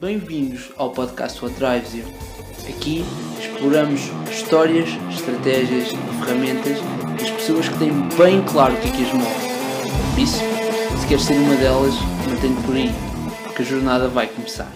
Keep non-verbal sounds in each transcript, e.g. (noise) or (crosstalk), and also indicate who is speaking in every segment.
Speaker 1: Bem-vindos ao podcast What Drives You. Aqui exploramos histórias, estratégias e ferramentas das pessoas que têm bem claro o que é que as move. Por isso, se queres ser uma delas, mantém-te por aí, porque a jornada vai começar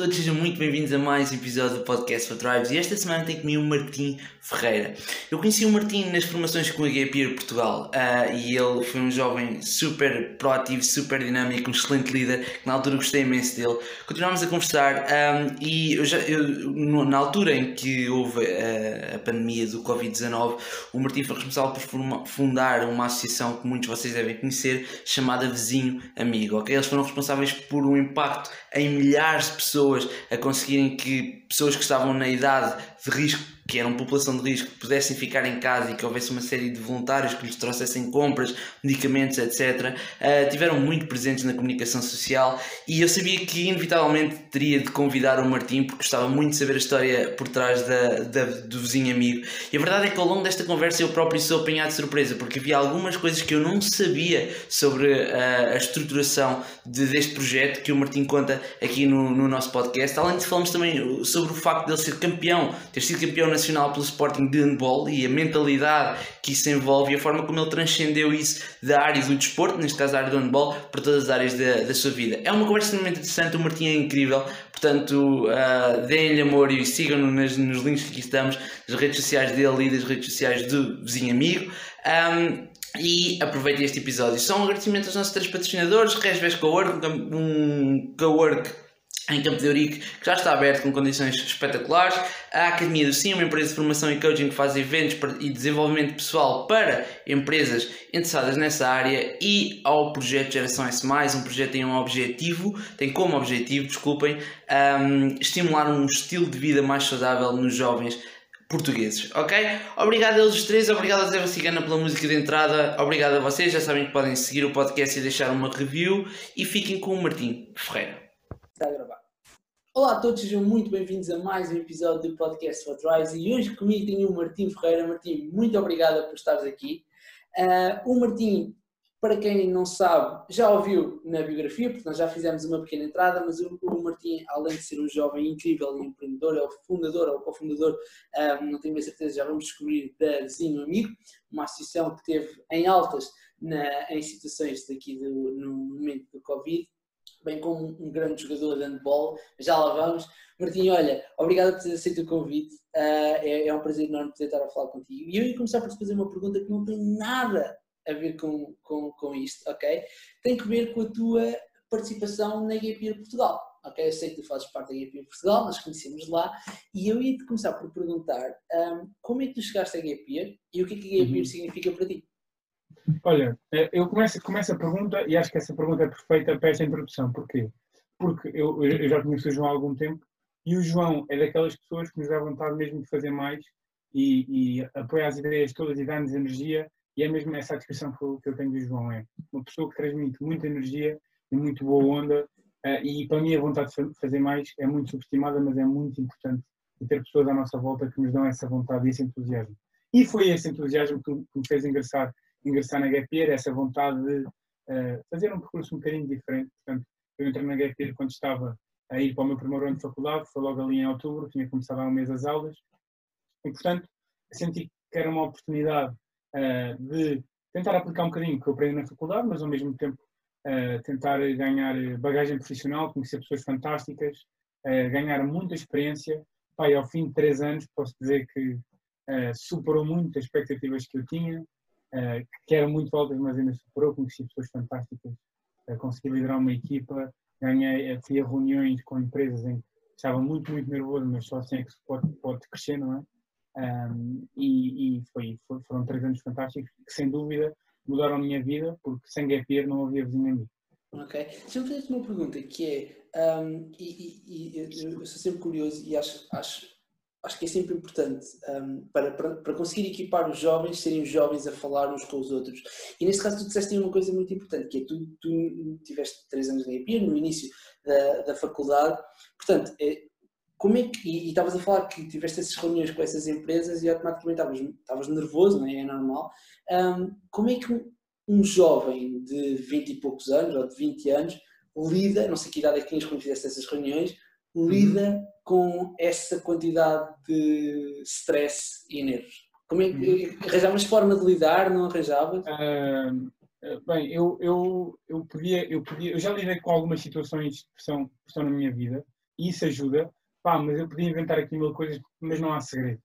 Speaker 1: todos, sejam muito bem-vindos a mais um episódio do Podcast for Tribes e esta semana tem comigo o Martim Ferreira. Eu conheci o Martim nas formações com a Gapir Portugal uh, e ele foi um jovem super proativo, super dinâmico, um excelente líder, que na altura gostei imenso dele. Continuámos a conversar um, e eu já, eu, no, na altura em que houve a, a pandemia do Covid-19, o Martim foi responsável por fundar uma associação que muitos de vocês devem conhecer, chamada Vizinho Amigo. Okay? Eles foram responsáveis por um impacto em milhares de pessoas a conseguirem que pessoas que estavam na idade de risco que eram população de risco, pudessem ficar em casa e que houvesse uma série de voluntários que lhes trouxessem compras, medicamentos, etc., uh, eh, tiveram muito presentes na comunicação social e eu sabia que inevitavelmente teria de convidar o Martim porque gostava muito de saber a história por trás da, da, do vizinho amigo. E a verdade é que ao longo desta conversa eu próprio sou apanhado de surpresa porque havia algumas coisas que eu não sabia sobre uh, a estruturação de, deste projeto que o Martim conta aqui no, no nosso podcast. Além de falarmos também sobre o facto de ele ser campeão, ter sido campeão na nacional pelo Sporting de handball e a mentalidade que isso envolve e a forma como ele transcendeu isso da área do desporto, neste caso a área do handball, para todas as áreas da, da sua vida. É uma conversa extremamente interessante, o Martim é incrível, portanto uh, deem-lhe amor e sigam-no nos, nos links que aqui estamos, nas redes sociais dele e das redes sociais do vizinho amigo. Um, e aproveitem este episódio. Só um agradecimento aos nossos três patrocinadores, Resves Cowork, um cowork em Campo de Eurique, que já está aberto com condições espetaculares. A Academia do Sim, uma empresa de formação e coaching que faz eventos e desenvolvimento pessoal para empresas interessadas nessa área. E ao projeto Geração S+, um projeto tem um objetivo, tem como objetivo, desculpem, um, estimular um estilo de vida mais saudável nos jovens portugueses, ok? Obrigado a eles os três, obrigado a Zé Cigana pela música de entrada, obrigado a vocês, já sabem que podem seguir o podcast e deixar uma review e fiquem com o Martim Ferreira.
Speaker 2: Está a gravar. Olá a todos, sejam muito bem-vindos a mais um episódio do Podcast for Drives e hoje comigo tenho o Martim Ferreira. Martim, muito obrigada por estares aqui. Uh, o Martim, para quem não sabe, já ouviu na biografia, porque nós já fizemos uma pequena entrada, mas o, o Martim, além de ser um jovem incrível e empreendedor, é o fundador ou cofundador, uh, não tenho bem certeza, já vamos descobrir, da Vizinho Amigo, uma associação que teve em altas na, em situações daqui do, no momento do Covid bem como um grande jogador de handball. Já lá vamos. Martim, olha, obrigado por ter aceito o convite. Uh, é, é, um prazer enorme poder estar a falar contigo. E eu ia começar por te fazer uma pergunta que não tem nada a ver com, com, com isto, ok? Tem que ver com a tua participação na Gapir Portugal. Ok, eu sei que tu fazes parte da Gapir Portugal, nós conhecemos lá, e eu ia te começar por perguntar um, como é que tu chegaste a Gapir e o que é que a Gapir uhum. significa para ti?
Speaker 3: Olha, eh, eu começo, começo a pergunta e acho que essa pergunta é perfeita para esta introdução. Porquê? Porque eu, eu já conheço o João há algum tempo e o João é daquelas pessoas que nos dá vontade mesmo de fazer mais e, e apoia as ideias todas e dá-nos energia e é mesmo essa a descrição que eu, que eu tenho do João. É uma pessoa que transmite muita energia e muito boa onda uh, e para mim a vontade de fazer mais é muito subestimada, mas é muito importante e ter pessoas à nossa volta que nos dão essa vontade e esse entusiasmo. E foi esse entusiasmo que me fez ingressar ingressar na Gap essa vontade de uh, fazer um percurso um bocadinho diferente. Portanto, eu entrei na Gap quando estava a ir para o meu primeiro ano de faculdade, foi logo ali em outubro, tinha começado há um mês as aulas, e portanto senti que era uma oportunidade uh, de tentar aplicar um bocadinho o que eu aprendi na faculdade, mas ao mesmo tempo uh, tentar ganhar bagagem profissional, conhecer pessoas fantásticas, uh, ganhar muita experiência. Pai, ao fim de três anos, posso dizer que superou muito as expectativas que eu tinha, uh, que eram muito altas, mas ainda superou, conheci pessoas fantásticas, uh, consegui liderar uma equipa, ganhei, uh, fui a reuniões com empresas em que estava muito, muito nervoso, mas só assim é que se pode, pode crescer, não é? Um, e, e foi, foi, foram três anos fantásticos que, sem dúvida, mudaram a minha vida, porque sem gap year não havia vizinho amigo.
Speaker 2: Ok. Deixa-me fazer-te uma pergunta, que é, um, e, e, e, eu sou sempre curioso e acho, acho acho que é sempre importante um, para, para, para, conseguir equipar os jovens, serem os jovens a falar uns com os outros. E neste caso tu disseste uma coisa muito importante, que é tu, tu tiveste três anos na EPIA, no início da, da faculdade, portanto, é, como é que, e estavas a falar que tiveste essas reuniões com essas empresas e automaticamente estavas, nervoso, não é? é normal, um, como é que um, jovem de 20 e poucos anos, ou de 20 anos, lida, não sei que idade é que tinhas quando fizeste essas reuniões, lida uhum. Com essa quantidade de stress e nervos? Como é que uhum. arranjavas forma de lidar, não arranjavas? Uh,
Speaker 3: bem, eu, eu, eu, podia, eu podia, eu já lidei com algumas situações de pressão, pressão na minha vida e isso ajuda, pá, mas eu podia inventar aqui mil coisas, mas não há segredo.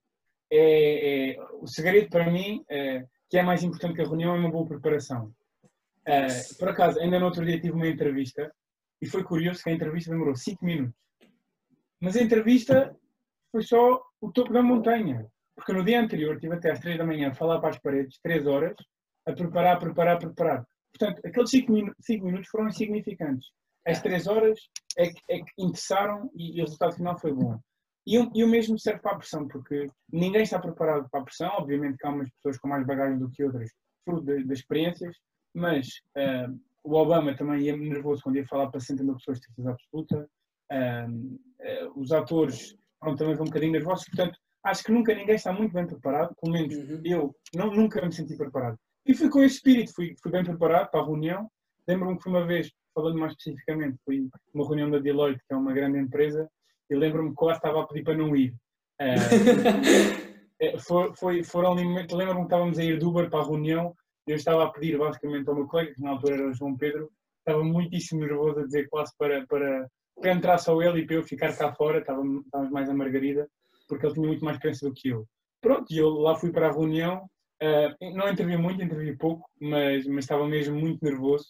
Speaker 3: É, é o segredo para mim, é, que é mais importante que a reunião, é uma boa preparação. É, por acaso, ainda no outro dia tive uma entrevista e foi curioso que a entrevista demorou 5 minutos. Mas a entrevista foi só o topo da montanha. Porque no dia anterior estive até às 3 da manhã a falar para as paredes, 3 horas, a preparar, preparar, preparar. Portanto, aqueles 5 minutos, minutos foram insignificantes. As 3 horas é que, é que interessaram e, e, o resultado final foi bom. E, e o mesmo serve para a pressão, porque ninguém está preparado para a pressão. Obviamente que há umas pessoas com mais bagagem do que outras, fruto das experiências, mas uh, o Obama também ia nervoso quando ia falar para 60 mil pessoas de certeza absoluta. Os atores pronto, também vão um bocadinho nervosos. Portanto, acho que nunca ninguém está muito bem preparado, pelo menos uhum. eu não, nunca me senti preparado. E fui com esse espírito, fui, fui bem preparado para a reunião. Lembro-me que foi uma vez, falando mais especificamente, foi uma reunião da Deloitte, que é uma grande empresa, e lembro-me que quase estava a pedir para não ir. Uh, (laughs) foi, foi, foram ali momentos, lembro-me que estávamos a ir do Uber para a reunião, e eu estava a pedir basicamente ao meu colega, que na altura era o João Pedro, estava muitíssimo nervoso a dizer quase para, para, para entrar só ele e para eu ficar cá fora, estávamos, estávamos mais a Margarida, porque ele tinha muito mais experiência do que eu. Pronto, e eu lá fui para a reunião, uh, não intervi muito, intervi pouco, mas, mas estava mesmo muito nervoso.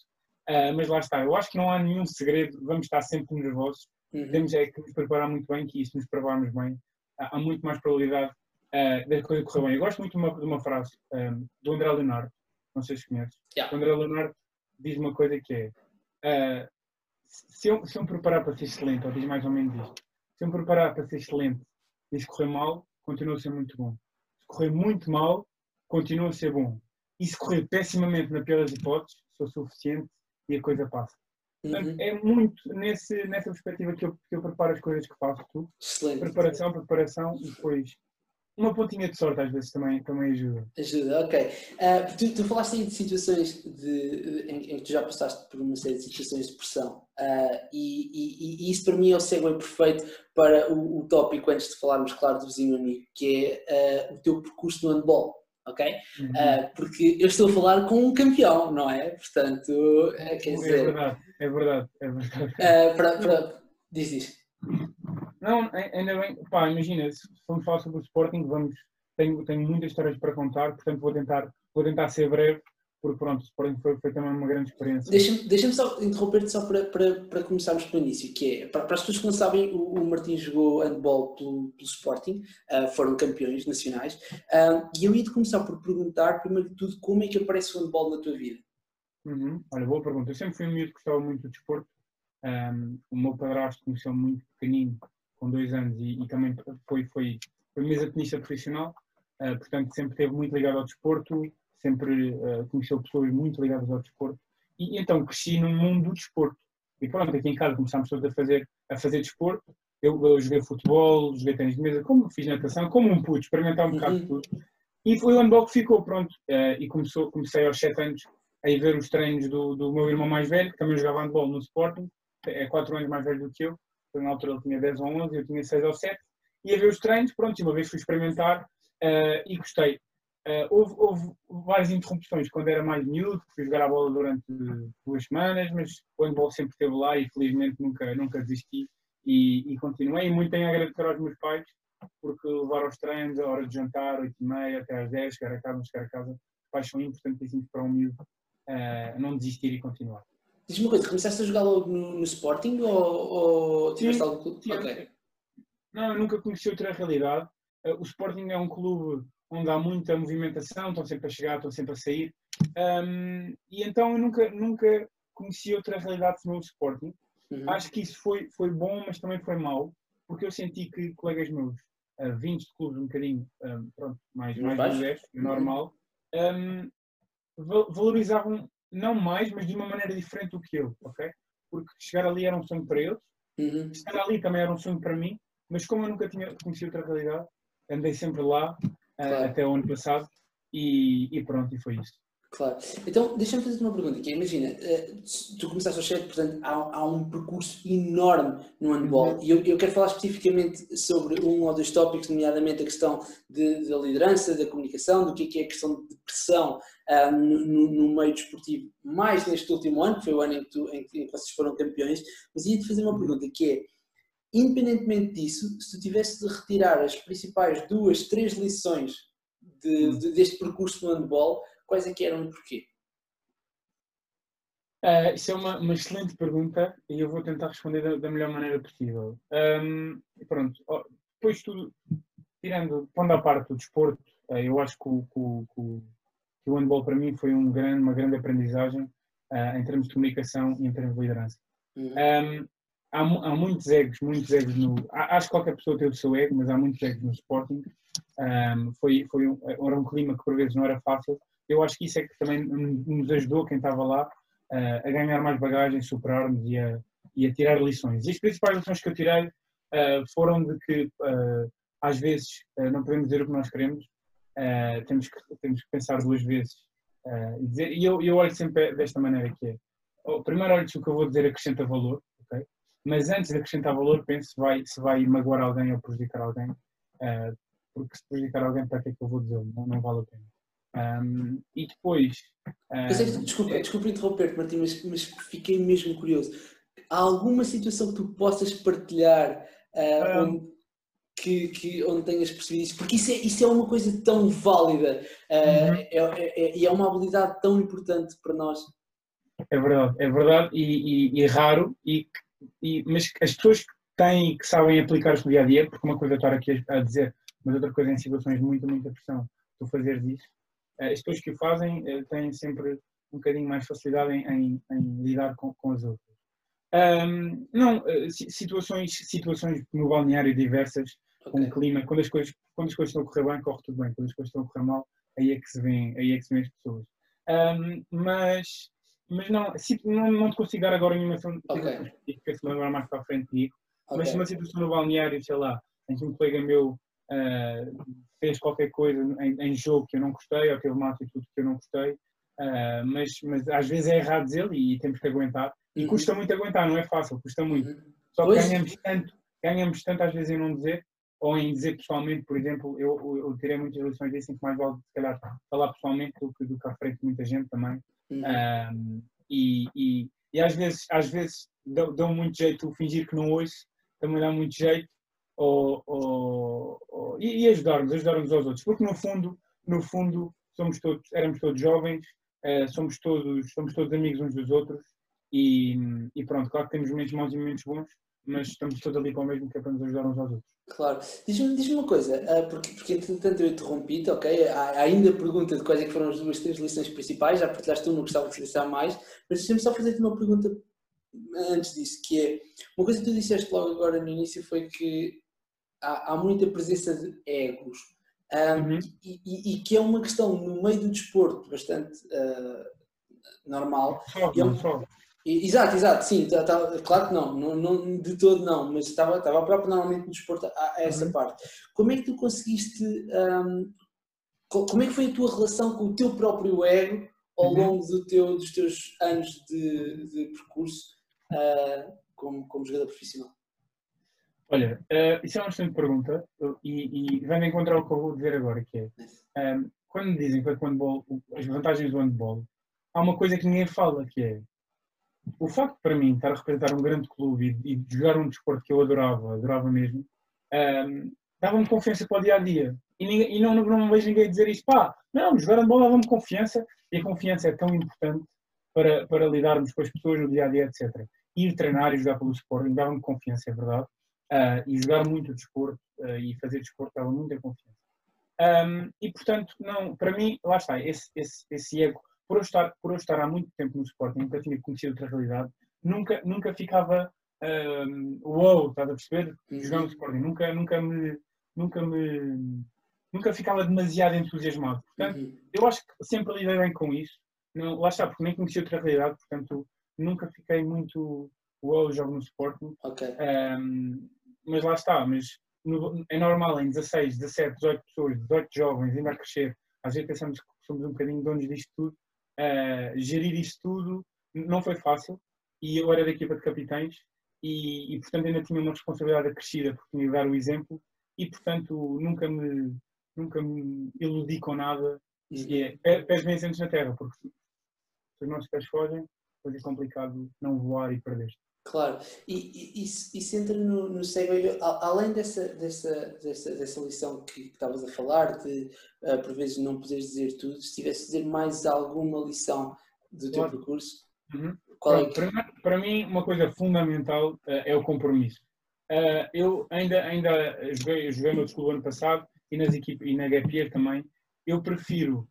Speaker 3: Uh, mas lá está, eu acho que não há nenhum segredo, vamos estar sempre nervosos, uhum. temos é que nos preparar muito bem, que se nos prepararmos bem, uh, há muito mais probabilidade uh, da coisa correr bem. Eu gosto muito de uma, de uma frase um, do André Leonardo, não sei se conheces, yeah. o André Leonardo diz uma coisa que é, se, eu, se eu me preparar para ser excelente, ou diz mais ou menos isto, se eu me preparar para ser excelente e se correr mal, continua a ser muito bom. Se correr muito mal, continua a ser bom. E se correr pessimamente, na pior das hipóteses, sou suficiente e a coisa passa. Portanto, uhum. é muito nesse, nessa perspectiva que eu, que eu preparo as coisas que faço tudo. Excelente. Preparação, preparação e depois uma pontinha de sorte às vezes também, também ajuda.
Speaker 2: Ajuda, ok. Uh, tu, tu, falaste aí de situações de, em, em, que tu já passaste por uma série de situações de pressão uh, e, e, e, isso para mim é o segue perfeito para o, o tópico antes de falarmos, claro, do vizinho amigo, que é uh, o teu percurso no handball. Ok? Uhum. porque eu estou a falar com um campeão, não é? Portanto, quer é dizer.
Speaker 3: É verdade, é verdade. É verdade.
Speaker 2: para, para... Diz isto.
Speaker 3: Não, ainda bem, pá, imagina, se vamos falar sobre o Sporting, vamos, tenho, tenho muitas histórias para contar, portanto vou tentar, vou tentar ser breve, porque pronto, o Sporting foi, foi também uma grande experiência.
Speaker 2: Deixa-me deixa só interromper-te só para, para, para começarmos pelo início, que é, para, para as pessoas que não sabem, o, o Martim jogou handball pelo, pelo Sporting, uh, foram campeões nacionais, uh, e eu ia-te começar por perguntar, primeiro de tudo, como é que aparece o handball na tua vida?
Speaker 3: Uhum. Olha, boa pergunta. Eu sempre fui um miúdo que gostava muito do desporto. Um, o meu padrasto começou muito pequenino com dois anos e, e também foi, foi, foi mesa tenista profissional, uh, portanto sempre esteve muito ligado ao desporto, sempre uh, conheceu pessoas muito ligadas ao desporto e, então cresci num mundo do desporto. E pronto, aqui em casa começámos todos a fazer, a fazer desporto. Eu, eu joguei futebol, joguei tênis de mesa, como fiz natação, como um puto, experimentar um uhum. bocado de tudo. E foi o handball que ficou, pronto. Uh, e começou, comecei aos 7 anos a ir ver os treinos do, do meu irmão mais velho, que também jogava handball no Sporting, é 4 anos mais velho do que eu na altura ele tinha 10 ou 11, eu tinha 6 ou 7, ia ver os treinos, pronto, uma vez fui experimentar uh, e gostei. Uh, houve, houve, várias interrupções quando era mais miúdo, fui jogar a bola durante duas semanas, mas o handball sempre esteve lá e felizmente nunca, nunca desisti e, e continuei. E muito tenho a agradecer aos meus pais, porque levar aos treinos, a hora de jantar, 8 e meia, até às 10, chegar a casa, chegar a casa, os pais são importantíssimos para um miúdo uh, não desistir e continuar.
Speaker 2: Diz-me uma coisa, começaste a jogar logo no, no Sporting ou, ou tiveste algum clube? Sim. Okay.
Speaker 3: Não, eu nunca conheci outra realidade. Uh, o Sporting é um clube onde há muita movimentação, estão sempre a chegar, estão sempre a sair. Um, e então eu nunca, nunca conheci outra realidade senão o Sporting. Uhum. Acho que isso foi, foi bom, mas também foi mau, porque eu senti que colegas meus, uh, vindos de clubes um bocadinho um, pronto, mais, mais modestos, uhum. normal, um, valorizavam não mais, mas de uma maneira diferente do que eu, ok? Porque chegar ali era um sonho para eles, uhum. estar ali também era um sonho para mim, mas como eu nunca tinha conhecido outra realidade, andei sempre lá uh, até o ano passado e, e, pronto, e foi isso.
Speaker 2: Claro. Então, deixa-me fazer-te uma pergunta, que é, imagina, eh, tu começaste aos 7, portanto, há, há, um percurso enorme no handball, uhum. e eu, eu, quero falar especificamente sobre um ou dois tópicos, nomeadamente a questão da liderança, da comunicação, do que é, que é a questão de pressão uh, no, no, meio desportivo, mais neste último ano, que foi o ano em que, tu, em que vocês foram campeões, mas ia-te fazer uma pergunta, que é, independentemente disso, se tu tivesse de retirar as principais duas, três lições de, de, deste percurso no handball, Quais é que eram e porquê?
Speaker 3: Uh, isso é uma, uma, excelente pergunta e eu vou tentar responder da, da melhor maneira possível. Um, pronto, depois tudo, tirando, pondo à parte o desporto, uh, eu acho que o, que, que, que o handball para mim foi um grande, uma grande aprendizagem uh, em termos de comunicação e em termos de liderança. Uhum. Um, há, há, muitos egos, muitos egos no. Acho que qualquer pessoa tem o seu ego, mas há muitos egos no Sporting. Um, foi, foi um, era um clima que por vezes não era fácil eu acho que isso é que também nos ajudou, quem estava lá, a ganhar mais bagagem, superar-nos e a, e a tirar lições. E as principais lições que eu tirei uh, foram de que, uh, às vezes, não podemos dizer o que nós queremos, temos, que, temos que pensar duas vezes e dizer. E eu, eu olho sempre desta maneira que é. Oh, primeiro olho se o que eu vou dizer acrescenta valor? Mas antes de acrescentar valor, pense se vai, se vai magoar alguém ou prejudicar alguém, porque se prejudicar alguém, para que é que eu vou dizer? Não, não vale a pena. Um, e depois.
Speaker 2: Um, desculpa, desculpa interromper-te, Martim, mas, mas, fiquei mesmo curioso. Há alguma situação que tu possas partilhar uh, um, onde, que, que, onde tenhas percebido isso? Porque isso é, isso é uma coisa tão válida uh, uhum. é, é, é, e é, uma habilidade tão importante para nós.
Speaker 3: É verdade, é verdade e, e, e raro, e, e, mas as pessoas que têm que sabem aplicar isto no dia a dia, porque uma coisa é estar aqui a dizer, mas outra coisa é em situações de muita, muita pressão, tu fazeres isso eh, as pessoas que o fazem eh, têm sempre um bocadinho mais facilidade em, em, em lidar com, com, as outras. Um, não, eh, situações, situações no balneário diversas, okay. com o clima, quando as, coisas, quando as coisas estão a correr bem, corre tudo bem, quando as coisas estão a correr mal, aí é que se vêem, aí é que se vêem as pessoas. Um, mas, mas não, não, não te consigo dar agora nenhuma okay. que se lembrar mais para a frente digo, okay. mas uma situação no balneário, sei lá, em que um colega meu uh, fez qualquer coisa em, em, jogo que eu não gostei ou teve uma atitude que eu não gostei, uh, mas, mas às vezes é errado dizer e, temos que aguentar. E uhum. custa muito aguentar, não é fácil, custa muito. Uhum. Só que ganhamos tanto, ganhamos tanto às vezes em não dizer, ou em dizer pessoalmente, por exemplo, eu, eu, tirei muitas lições disso, em que mais vale, se calhar, falar pessoalmente do que, do que à frente de muita gente também. Uhum. Um, e, e, e, às vezes, às vezes dão, dão muito jeito fingir que não ouço, também dá muito jeito, ou, ou, ou, e, e ajudar-nos, ajudar-nos aos outros, porque no fundo, no fundo somos todos, éramos todos jovens, uh, somos, todos, somos todos amigos uns dos outros e, e pronto, claro que temos momentos maus e momentos bons, mas estamos todos ali com o mesmo que é para nos ajudar uns aos outros.
Speaker 2: Claro. Diz-me diz uma coisa, uh, porque, porque entretanto eu interrompi-te, ok? Há ainda pergunta de quais é foram as duas, três lições principais, já partilhaste uma, gostava de saber mais, mas deixa-me só fazer-te uma pergunta antes disso, que é, uma coisa que tu disseste logo agora no início foi que há, há muita presença de egos. Um, uhum. e, e, e, que é uma questão no meio do desporto bastante uh, normal.
Speaker 3: Só,
Speaker 2: é
Speaker 3: um, só.
Speaker 2: Exato, exato, sim, tá, tá, claro que não, não, não, de todo não, mas estava, estava próprio normalmente no desporto a, a essa uhum. parte. Como é que tu conseguiste, um, como é que foi a tua relação com o teu próprio ego ao uhum. longo do teu, dos teus anos de, de percurso uh, como, como jogador profissional?
Speaker 3: Olha, uh, isso é uma excelente pergunta e, e vem encontrar o que eu vou dizer agora, que é um, ehm, quando dizem que o handball, as vantagens do handball, há uma coisa que ninguém fala, que é o facto para mim estar a representar um grande clube e, e jogar um desporto que eu adorava, adorava mesmo, um, ehm, dava-me confiança para o dia a dia. E, ninguém, e não, não, não vejo ninguém dizer isto, pá, não, jogar handball dava-me confiança e a confiança é tão importante para, para lidarmos com as pessoas no dia a dia, etc. Ir treinar e jogar pelo Sporting dava-me confiança, é verdade uh, e jogar muito desporto uh, e fazer desporto dava muita confiança. Um, e portanto, não, para mim, lá está, esse, esse, esse ego, por eu, estar, por eu estar há muito tempo no Sporting, nunca tinha conhecido outra realidade, nunca, nunca ficava um, wow, estás a perceber? Jogando no Sporting, nunca, nunca me. Nunca me nunca ficava demasiado entusiasmado. Portanto, uhum. eu acho que sempre lidei bem com isso. Não, lá está, porque nem conheci outra realidade, portanto, nunca fiquei muito wow, jogo no Sporting.
Speaker 2: Okay.
Speaker 3: Um, mas lá está, mas no, é normal em 16, 17, 18 pessoas, 18 jovens, ainda a crescer, às vezes pensamos que somos um bocadinho donos disto tudo, uh, gerir isto tudo não foi fácil e eu era da equipa de capitães e, e, portanto ainda tinha uma responsabilidade acrescida porque tinha de dar o exemplo e portanto nunca me, nunca me iludi com nada e é, pés bem assentos na terra porque se os nossos pés fogem depois é complicado não voar e perder.
Speaker 2: Claro, e, e isso, isso entra no, no segue, além dessa, dessa, dessa, dessa lição que estavas a falar, de uh, por vezes não poderes dizer tudo, se tivesse a dizer mais alguma lição do teu claro. percurso,
Speaker 3: uhum. qual é que... para, para, mim, uma coisa fundamental uh, é o compromisso. Uh, eu ainda, ainda joguei, joguei no clube ano passado e, nas equipes, e na Gapier também. Eu prefiro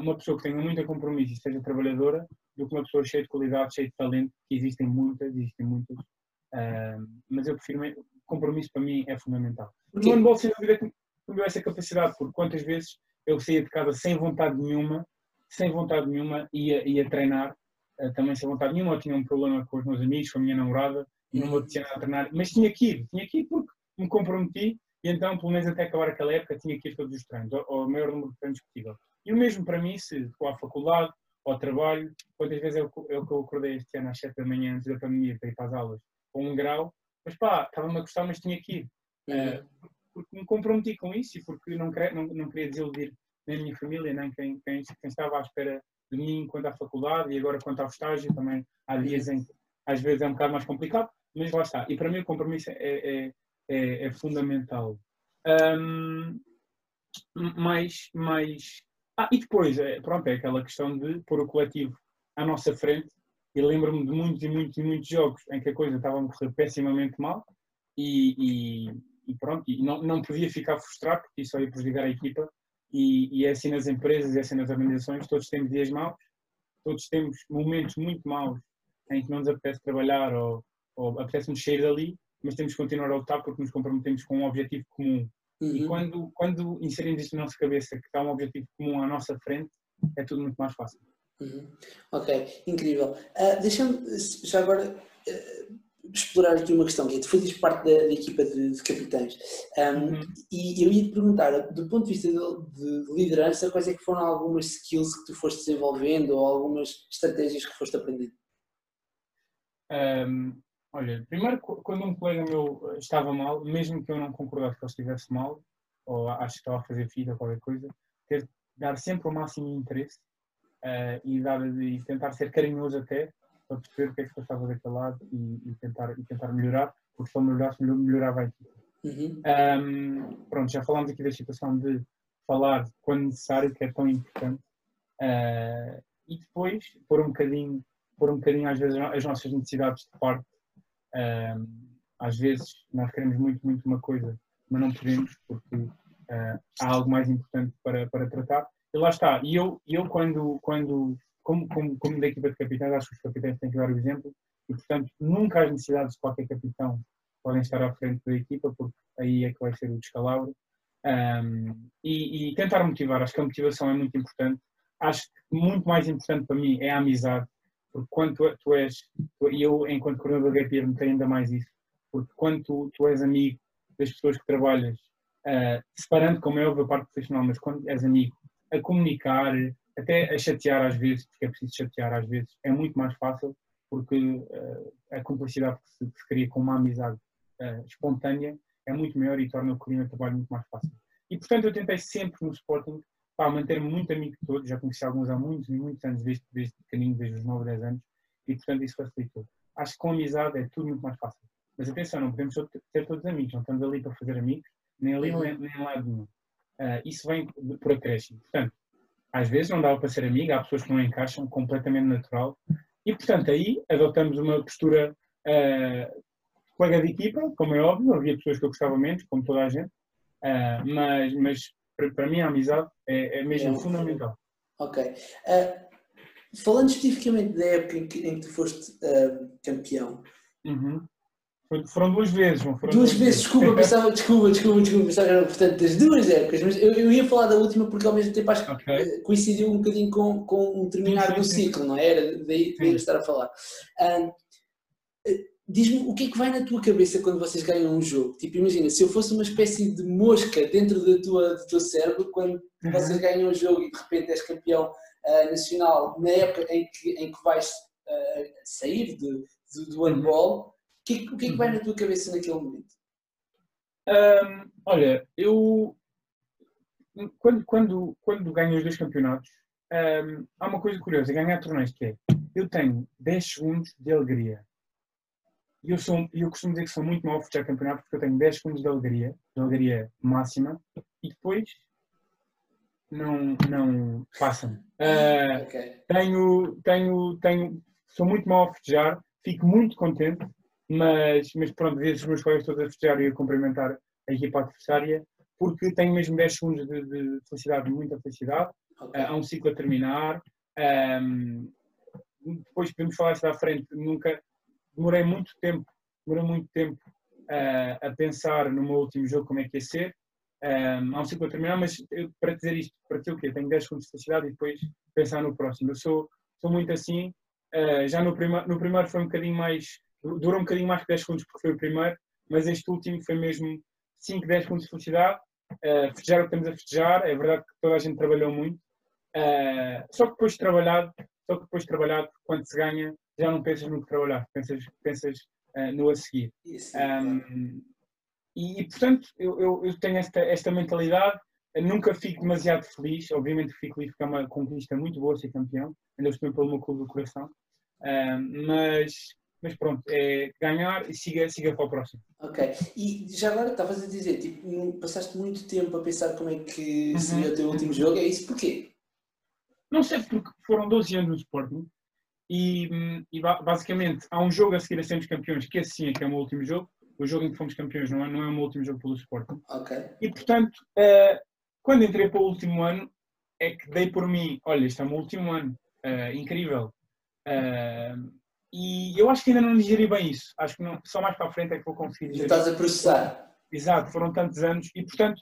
Speaker 3: uma pessoa que tenha muito compromisso e seja trabalhadora do que uma pessoa cheia de qualidade, cheia de talento, que existem muitas, existem muitas, uh, mas eu prefiro, compromisso para mim é fundamental. No handball, sem dúvida, me deu essa capacidade, porque quantas vezes eu saía de casa sem vontade nenhuma, sem vontade nenhuma, ia, ia treinar, uh, também sem vontade nenhuma, eu tinha um problema com os meus amigos, com a minha namorada, e não me apetecia a treinar, mas tinha que ir, tinha que ir porque me comprometi, e então, pelo menos até acabar aquela época, tinha que ir todos os treinos, ou o maior número de treinos possível. E o mesmo para mim, se for à faculdade, ao trabalho. Quantas vezes eu, eu, eu acordei este ano às 7 da manhã antes da pandemia para ir para as aulas com um grau, mas pá, estava-me a gostar, mas tinha que ir. Uhum. Uh, porque me comprometi com isso e porque não, não, não queria desiludir nem a minha família, nem quem, quem, quem, estava à espera de mim quanto à faculdade e agora quanto ao estágio. Também há dias em que às vezes é um bocado mais complicado, mas lá está. E para mim o compromisso é, é, é, é fundamental. Um, mais, mais ah, e depois, é, pronto, é aquela questão de pôr o coletivo à nossa frente. E lembro-me de muitos e muitos e muitos jogos em que a coisa estava a correr pessimamente mal. E, e, e pronto, e não, não podia ficar frustrado porque isso ia prejudicar a equipa. E, e é assim nas empresas, é assim nas organizações, todos temos dias maus, todos temos momentos muito maus em que não nos apetece trabalhar ou, ou apetece-nos sair dali, mas temos que continuar a lutar porque nos comprometemos com um objetivo comum Uhum. E quando, quando inserimos isto na nossa cabeça, que está um objetivo comum à nossa frente, é tudo muito mais fácil.
Speaker 2: Uhum. Ok, incrível. Uh, Deixa-me já agora uh, explorar aqui uma questão, que é, tu fazes parte da, da equipa de, de capitães um, uhum. e eu ia te perguntar, do ponto de vista de, de, liderança, quais é que foram algumas skills que tu foste desenvolvendo ou algumas estratégias que foste aprendendo?
Speaker 3: Um, Olha, primeiro, quando um colega meu eh, estava mal, mesmo que eu não concordasse que ele estivesse mal, ou acho que estava a fazer filho ou qualquer coisa, ter, dar sempre o máximo interesse uh, e, dar, e tentar ser carinhoso até, para perceber o que é que se passava daquele lado e, e, tentar, e tentar melhorar, porque se ele melhorasse, melhorava a equipe. Uhum. Um, pronto, já falámos aqui da situação de falar quando necessário, que é tão importante, uh, e depois pôr um bocadinho, pôr um bocadinho às vezes as nossas necessidades de parte às vezes nós queremos muito, muito uma coisa, mas não podemos porque uh, há algo mais importante para, para tratar. E lá está. E eu, eu quando, quando como, como, como da equipa de capitães, acho que os capitães têm que dar o exemplo e, portanto, nunca as necessidades de qualquer capitão podem estar à frente da equipa, porque aí é que vai ser o descalabro. Um, e, e, tentar motivar, acho que a motivação é muito importante. Acho que muito mais importante para mim é a amizade porque quando tu, és, e eu enquanto coordenador da GPR tenho ainda mais isso, porque quando tu, tu és amigo das pessoas que trabalhas, uh, separando como é a parte profissional, mas quando és amigo, a comunicar, até a chatear às vezes, porque é preciso chatear às vezes, é muito mais fácil, porque uh, a cumplicidade que se, que se, cria com uma amizade uh, espontânea é muito maior e torna o clima de trabalho muito mais fácil. E portanto eu tentei sempre no Sporting pá, manter-me muito amigo de todos, já conheci alguns há muitos e muitos anos, desde, desde pequenino, desde os 9, 10 anos, e portanto isso facilitou. Acho que com amizade é tudo muito mais fácil. Mas atenção, não podemos ter todos amigos, não estamos ali para fazer amigos, nem ali uhum. nem, nem lado nenhum. Uh, isso vem por acréscimo. Portanto, às vezes não dá para ser amigo, há pessoas que não encaixam, completamente natural. E portanto aí adotamos uma postura uh, colega de equipa, como é óbvio, havia pessoas que eu gostava menos, como toda a gente, uh, mas, mas para, mim a amizade é, é mesmo é, fundamental.
Speaker 2: Ok. Uh, falando especificamente da época em que, em que tu foste uh, campeão.
Speaker 3: Uhum. Foram duas vezes, foram
Speaker 2: duas, duas vezes, desculpa, (laughs) pensava, desculpa, desculpa, desculpa, pensava que eram, portanto, das duas épocas, mas eu, eu, ia falar da última porque ao mesmo tempo acho que okay. coincidiu um bocadinho com, com um terminar sim, sim, do ciclo, sim. não é? Era daí, daí estar a falar. Uh, Diz-me o que é que vai na tua cabeça quando vocês ganham um jogo? Tipo, imagina, se eu fosse uma espécie de mosca dentro da tua, do teu cérebro, quando uhum. vocês ganham um jogo e de repente és campeão uh, nacional na época em que, em que vais uh, sair de, de, do handball, o que, o que é que vai na tua cabeça naquele momento?
Speaker 3: Um, olha, eu quando, quando, quando ganho os dois campeonatos, um, há uma coisa curiosa, ganhar torneios que é, eu tenho 10 segundos de alegria. E eu, sou, eu costumo dizer que sou muito mau a fechar campeonato porque eu tenho 10 segundos de alegria, de alegria máxima, e depois não, não passam. Uh, okay. tenho, tenho, tenho, sou muito mau a festejar, fico muito contente, mas, mas pronto, vezes os meus colegas todos a festejar e a cumprimentar a equipa adversária, porque tenho mesmo 10 segundos de, de felicidade, muita felicidade. Okay. Uh, há um ciclo a terminar. Um, depois podemos falar isso à frente. Nunca demorei muito tempo, demorei muito tempo uh, a pensar no meu último jogo como é que ia ser. Um, há um ciclo a terminar, mas eu, para dizer isto, para dizer o quê? Tenho 10 segundos de felicidade e depois pensar no próximo. Eu sou, sou muito assim. Uh, já no, prima, no primeiro foi um bocadinho mais. Durou um bocadinho mais que 10 segundos porque foi o primeiro, mas este último foi mesmo 5, 10 segundos de felicidade Uh, festejar o que estamos a festejar, é verdade que toda a gente trabalhou muito, uh, só que depois de trabalhado, só que depois de trabalhado, quando se ganha, já não pensas no que trabalhar, pensas, pensas uh, no a seguir. Isso, um, e, e, portanto, eu, eu, eu, tenho esta, esta mentalidade, nunca fico demasiado feliz, obviamente fico feliz porque é uma conquista muito boa ser campeão, ainda estou pelo meu clube do coração, mas mas pronto, é ganhar e siga, siga para o próximo.
Speaker 2: Ok, e já agora estavas a dizer, tipo, passaste muito tempo a pensar como é que uhum. seria o teu último jogo, é isso porquê?
Speaker 3: Não sei, porque foram 12 anos no Sporting e, e basicamente há um jogo a seguir a sermos campeões, que esse sim é que é o meu último jogo, o jogo em que fomos campeões não é, não é o meu último jogo pelo Sporting.
Speaker 2: Ok.
Speaker 3: E portanto, uh, quando entrei para o último ano, é que dei por mim, olha, este é o meu último ano, uh, incrível. Uh, e eu acho que ainda não digeri bem isso. Acho que não, só mais para a frente é que vou conseguir digerir.
Speaker 2: Estás a processar.
Speaker 3: Exato, foram tantos anos e, portanto,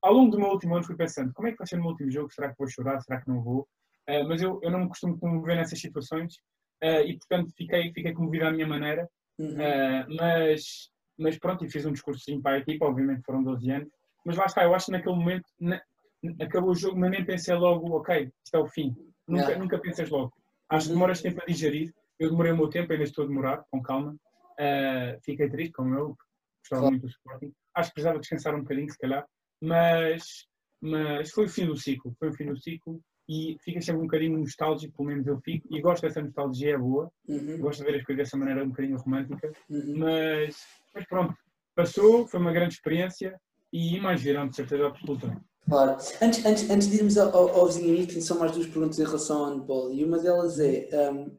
Speaker 3: ao longo do meu último ano fui pensando como é que vai ser o meu último jogo? Será que vou chorar? Será que não vou? Uh, mas eu, eu não me costumo comover nessas situações uh, e, portanto, fiquei, fiquei comovido à minha maneira. Uhum. Uh, mas, mas pronto, e fiz um discurso para a equipa, obviamente foram 12 anos. Mas lá está, eu acho que naquele momento na, acabou o jogo, mas nem pensei logo, ok, isto é o fim. Nunca, nunca pensas logo. Acho que demoras tempo a digerir eu demorei o meu tempo, ainda estou a demorar, com calma. Fiquei triste, como eu, gostava muito do Sporting. Acho que precisava descansar um bocadinho, se calhar, mas, mas foi o fim do ciclo. Foi o fim do ciclo e fica sempre um bocadinho nostálgico, pelo menos eu fico, e gosto dessa nostalgia, é boa. Uhum. Gosto de ver as coisas dessa maneira um bocadinho romântica, uhum. mas, mas pronto, passou, foi uma grande experiência e mais virão, de certeza absoluta.
Speaker 2: Claro. Antes, antes, antes de irmos ao, ao, ao vizinho amigo, são mais duas perguntas em relação ao handball. E uma delas é: um,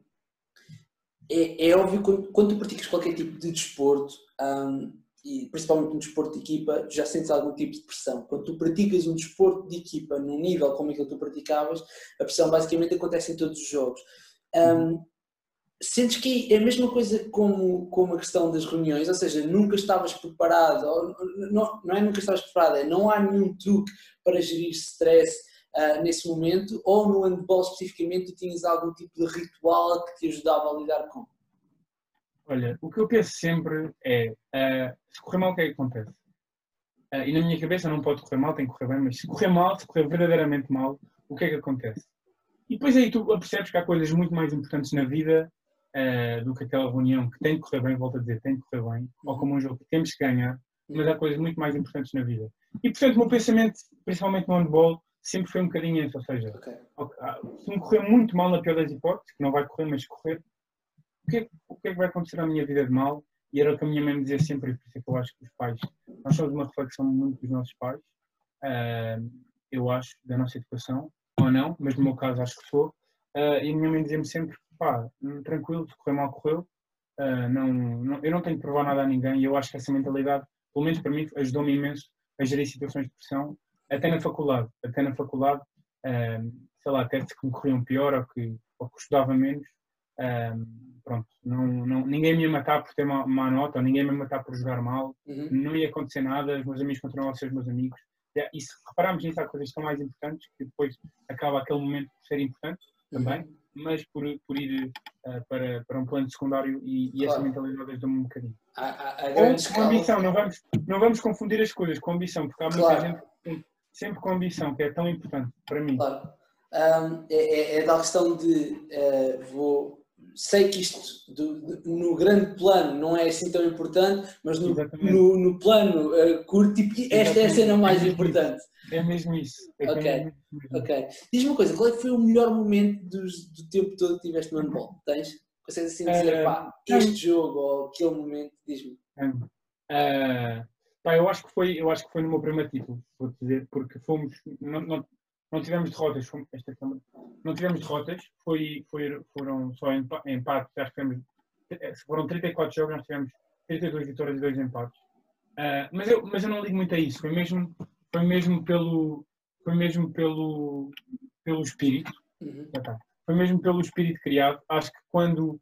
Speaker 2: é, é óbvio que quando, tu praticas qualquer tipo de desporto, um, e principalmente um desporto de equipa, já sentes algum tipo de pressão. Quando tu praticas um desporto de equipa num nível como aquele que tu praticavas, a pressão basicamente acontece em todos os jogos. Um, sentes que é a mesma coisa como, como a questão das reuniões, ou seja, nunca estavas preparado, ou, não, não é nunca estavas preparado, é não há nenhum truque para gerir stress uh, nesse momento, ou no handball especificamente tu tinhas algum tipo de ritual que te ajudava a lidar com?
Speaker 3: Olha, o que eu penso sempre é, uh, se correr mal, o que é que acontece? Uh, e na minha cabeça não pode correr mal, tem que correr bem, mas se correr mal, se correr verdadeiramente mal, o que é que acontece? E depois aí tu percebes que há coisas muito mais importantes na vida uh, do que aquela reunião que tem que correr bem, volto a dizer, tem que correr bem, ou como um jogo que temos que ganhar, mas há coisas muito mais importantes na vida. E portanto o meu pensamento, principalmente no handball, sempre foi um bocadinho esse, ou seja, okay. Ah, se me correr muito mal na pior das hipóteses, que não vai correr, mas correr, o que, é, o que é que vai acontecer à minha vida de mal? E era o que a minha mãe me dizia sempre, por isso é que eu acho que os pais, nós somos uma reflexão muito dos nossos pais, uh, eu acho, da nossa educação, ou não, mas no meu caso acho que sou, uh, e a minha mãe dizia-me sempre, pá, tranquilo, se correr mal, correu, uh, não, não, eu não tenho que provar nada a ninguém, e eu acho que essa mentalidade, pelo menos para mim, ajudou-me imenso a gerir situações de pressão. Até na faculdade, até na faculdade, sei lá, até que me corriam pior ou que, ou que estudava menos, um, pronto, não, não, ninguém me ia matar por ter má, má nota, ou ninguém me ia matar por jogar mal, uhum. não ia acontecer nada, os meus amigos continuam a ser os meus amigos. E se repararmos nisso, há coisas que são mais importantes, que depois acaba aquele momento por ser importante também, uhum. mas por, por ir uh, para, para um plano secundário e, e claro. essa mentalidade ajuda-me um bocadinho.
Speaker 2: A, a, a
Speaker 3: Ou com ambição, não vamos, não vamos confundir as coisas com ambição, porque há muita claro. gente sempre com ambição, que é tão importante para mim.
Speaker 2: Claro. Um, é, é, é da questão de uh, vou sei que isto do, do, no grande plano não é assim tão importante, mas no, no, no, plano uh, curto, tipo, esta é a cena mais importante.
Speaker 3: É mesmo isso. É
Speaker 2: ok, ok. Diz-me uma coisa, qual é que foi o melhor momento dos, do tempo todo que tiveste no handball? Tens? Consegues assim dizer, uh, pá, este jogo ou aquele momento, diz-me.
Speaker 3: Uh, pá, eu acho que foi, eu acho que foi no meu primeiro título, vou dizer, porque fomos, não, não, não tivemos derrotas, esta câmara, não tivemos derrotas, foi, foi, foram só empates, acho que tivemos, eh, foram 34 jogos, nós tivemos 32 vitórias e 2 empates. Uh, mas, eu, mas eu não ligo muito a isso, foi mesmo, foi mesmo pelo, foi mesmo pelo, pelo espírito, uhum. foi mesmo pelo espírito criado. Acho que quando,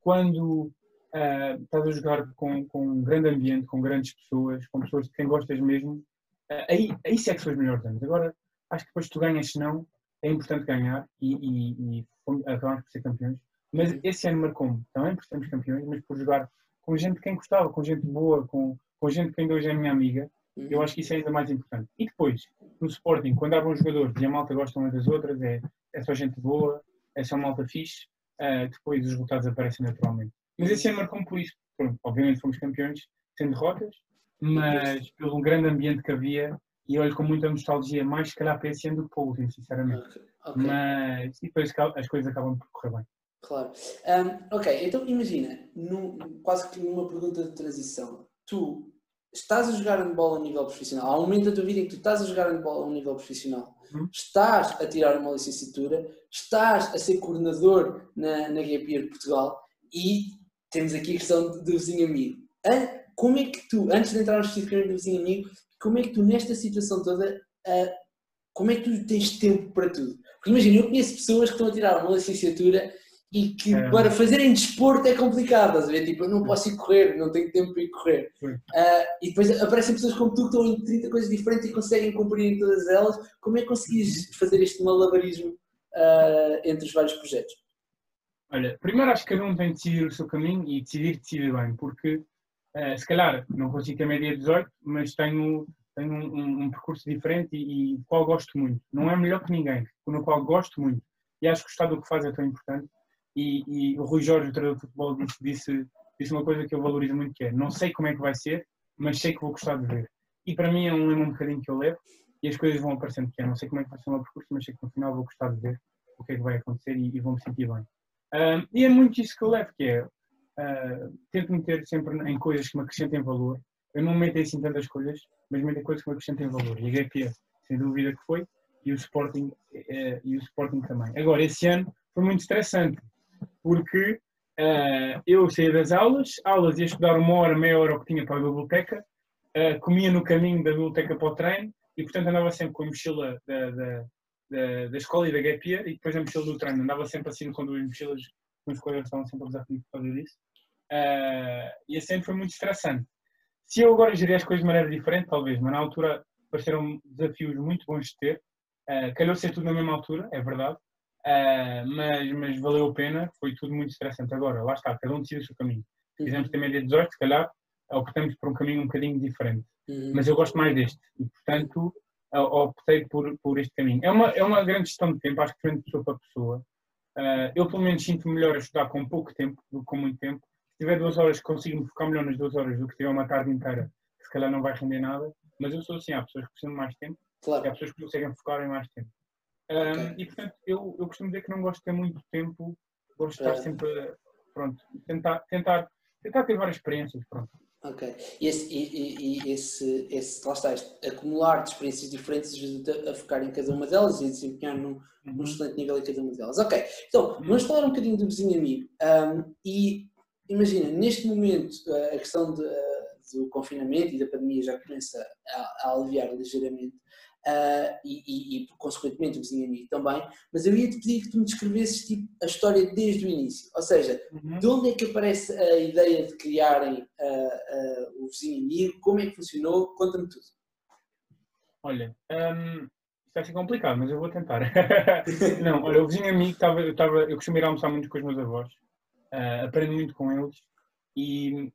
Speaker 3: quando uh, estás a jogar com, com um grande ambiente, com grandes pessoas, com pessoas de quem gostas mesmo, uh, aí, aí sim é que são os melhores anos. Agora, acho que depois tu ganhas, se não, é importante ganhar e, e, e acabamos por ser campeões. Mas uhum. esse ano marcou-me também por sermos campeões, mas por jogar com gente quem gostava, com gente boa, com, com gente que ainda hoje é minha amiga. Eu acho que isso é ainda mais importante. E depois, no Sporting, quando há bons jogadores e a malta gosta uma das outras, é, é só gente boa, é só malta fixe, uh, depois os resultados aparecem naturalmente. Mas esse ano marcou-me por isso. Pronto, obviamente fomos campeões sem derrotas, mas pelo grande ambiente que havia e olho com muita nostalgia, mais se calhar para esse ano do que para o último, sinceramente. Okay. Okay. Mas depois as coisas acabam por correr bem.
Speaker 2: Claro. Um, ok, então imagina, num, quase que numa pergunta de transição, tu estás a jogar handball a nível profissional, há um momento da tua vida em que tu estás a jogar handball a um nível profissional, hum? estás a tirar uma licenciatura, estás a ser coordenador na, na Gap Year Portugal e temos aqui a questão do vizinho amigo. Como é que tu, antes de especificamente no vizinho amigo, como é que tu nesta situação toda, uh, como é que tu tens tempo para tudo? Porque imagina, eu conheço pessoas que estão a tirar uma licenciatura e que é. para fazerem desporto é complicado, estás a ver? Tipo, eu não posso ir correr, não tenho tempo para ir correr. Uh, e depois aparecem pessoas como tu que estão em 30 coisas diferentes e conseguem cumprir em todas elas. Como é que conseguis fazer este malabarismo uh, entre os vários projetos?
Speaker 3: Olha, primeiro acho que cada um tem de decidir o seu caminho e decidir decidir bem, porque uh, se calhar não consigo ter média 18, mas tenho, tenho um, um, um percurso diferente e, e qual gosto muito. Não é melhor que ninguém, no qual gosto muito. E acho que gostar do que faz é tão importante e, e, o Rui Jorge, o treinador de futebol, disse, disse, disse uma coisa que eu valorizo muito, que é não sei como é que vai ser, mas sei que vou gostar de ver. E para mim é um lema um bocadinho que eu levo e as coisas vão aparecendo, que é não sei como é que vai ser o meu percurso, mas sei que no final vou gostar de ver o que é que vai acontecer e, e vou me sentir bem. Uh, e é muito isso que eu levo, que é uh, tento meter sempre em coisas que me acrescentem valor. Eu não meto assim tantas coisas, mas meto em coisas que me acrescentem valor. E a GPA, sem dúvida que foi, e o Sporting, uh, e o Sporting também. Agora, esse ano foi muito estressante, porque uh, eu saía das aulas, aulas ia estudar uma hora, meia hora o que tinha para a biblioteca, uh, comia no caminho da biblioteca para o treino e, portanto, andava sempre com a mochila da, da, da, da escola e da gap year e depois a mochila do treino. Andava sempre assim com duas mochilas, meus colegas estavam sempre a usar comigo por causa disso. Uh, e sempre foi muito estressante. Se eu agora gerir as coisas de maneira diferente, talvez, mas na altura pareceram desafios muito bons de ter. Uh, calhou ser tudo na mesma altura, é verdade, Uh, mas, mas valeu a pena, foi tudo muito estressante. Agora, lá está, cada um decide o seu caminho. Quisermos ter média 18, se calhar optamos por um caminho um bocadinho diferente. Uhum. Mas eu gosto mais deste e, portanto, optei por, por este caminho. É uma, é uma grande gestão de tempo, acho que diferente de pessoa para pessoa. Uh, eu, pelo menos, sinto melhor a estudar com pouco tempo do que com muito tempo. Se tiver duas horas, consigo me focar melhor nas duas horas do que tiver uma tarde inteira, que se calhar não vai render nada. Mas eu sou assim, há pessoas que precisam de mais tempo claro. e há pessoas que conseguem focar em mais tempo. Um, okay. E portanto, eu, eu costumo dizer que não gosto de ter muito tempo, gosto de estar é. sempre, pronto, tentar, tentar, tentar ter várias experiências, pronto.
Speaker 2: Ok. E esse, e, e, esse, esse, lá está, este, acumular de experiências diferentes ajuda a focar em cada uma delas e a desempenhar num, num uhum. excelente nível em cada uma delas. Ok. Então, uhum. vamos falar um bocadinho do vizinho amigo. Um, e imagina, neste momento, a questão de, do confinamento e da pandemia já começa a, a aliviar ligeiramente uh, e, e, e, consequentemente o vizinho amigo também, mas eu ia te pedir que tu me descrevesses tipo, a história desde o início, ou seja, uhum. de onde é que aparece a ideia de criarem uh, uh, o vizinho amigo, como é que funcionou, conta-me tudo.
Speaker 3: Olha, um, isto vai ser complicado, mas eu vou tentar. (laughs) Não, olha, o vizinho amigo, estava, eu, estava, eu costumo ir almoçar muito com os meus avós, aprendo muito com eles e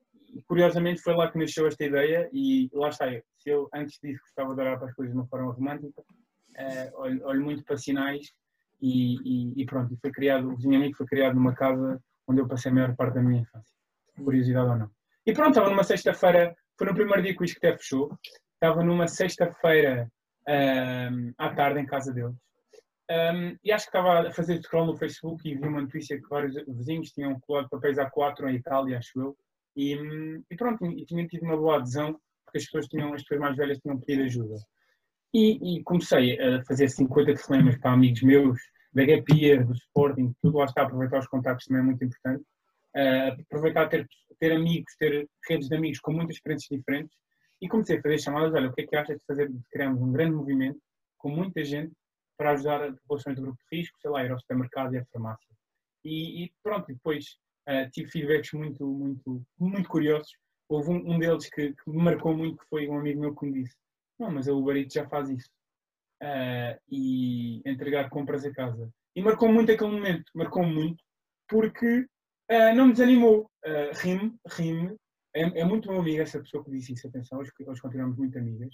Speaker 3: curiosamente foi lá que nasceu esta ideia e lá está, se eu antes disso gostava de olhar para as coisas de uma forma romântica, uh, olho, olho, muito para sinais e, e, e, pronto, foi criado, o Vizinho Amigo foi criado numa casa onde eu passei a maior parte da minha infância, curiosidade ou não. E pronto, estava numa sexta-feira, foi no primeiro dia que o Isqueté fechou, estava numa sexta-feira um, à tarde em casa deles. Um, e acho que estava a fazer scroll no Facebook e vi uma notícia que vários vizinhos tinham colado papéis A4 em Itália, acho eu. E, e pronto, e tinha tido uma boa adesão, porque as pessoas, tinham, as pessoas mais velhas tinham pedido ajuda. E, e comecei a fazer 50 telefonemas para amigos meus, da Gapier, do Sporting, tudo lá está, aproveitar os contactos também é muito importante. Uh, aproveitar ter, ter amigos, ter redes de amigos com muitas experiências diferentes e comecei a fazer chamadas, olha, o que é que achas de fazer, de criarmos um grande movimento com muita gente para ajudar a populações do grupo de risco, sei lá, ir ao supermercado e à farmácia. E, e pronto, depois uh, tive feedbacks muito, muito, muito curiosos. Houve um, um deles que, que, me marcou muito, que foi um amigo meu que me disse, não, mas a Uber Eats já faz isso. Uh, e entregar compras a casa. E marcou muito aquele momento, marcou muito, porque uh, não me desanimou. Uh, rime, rime é, é, muito meu amigo essa pessoa que disse isso, atenção, hoje continuamos muito amigas,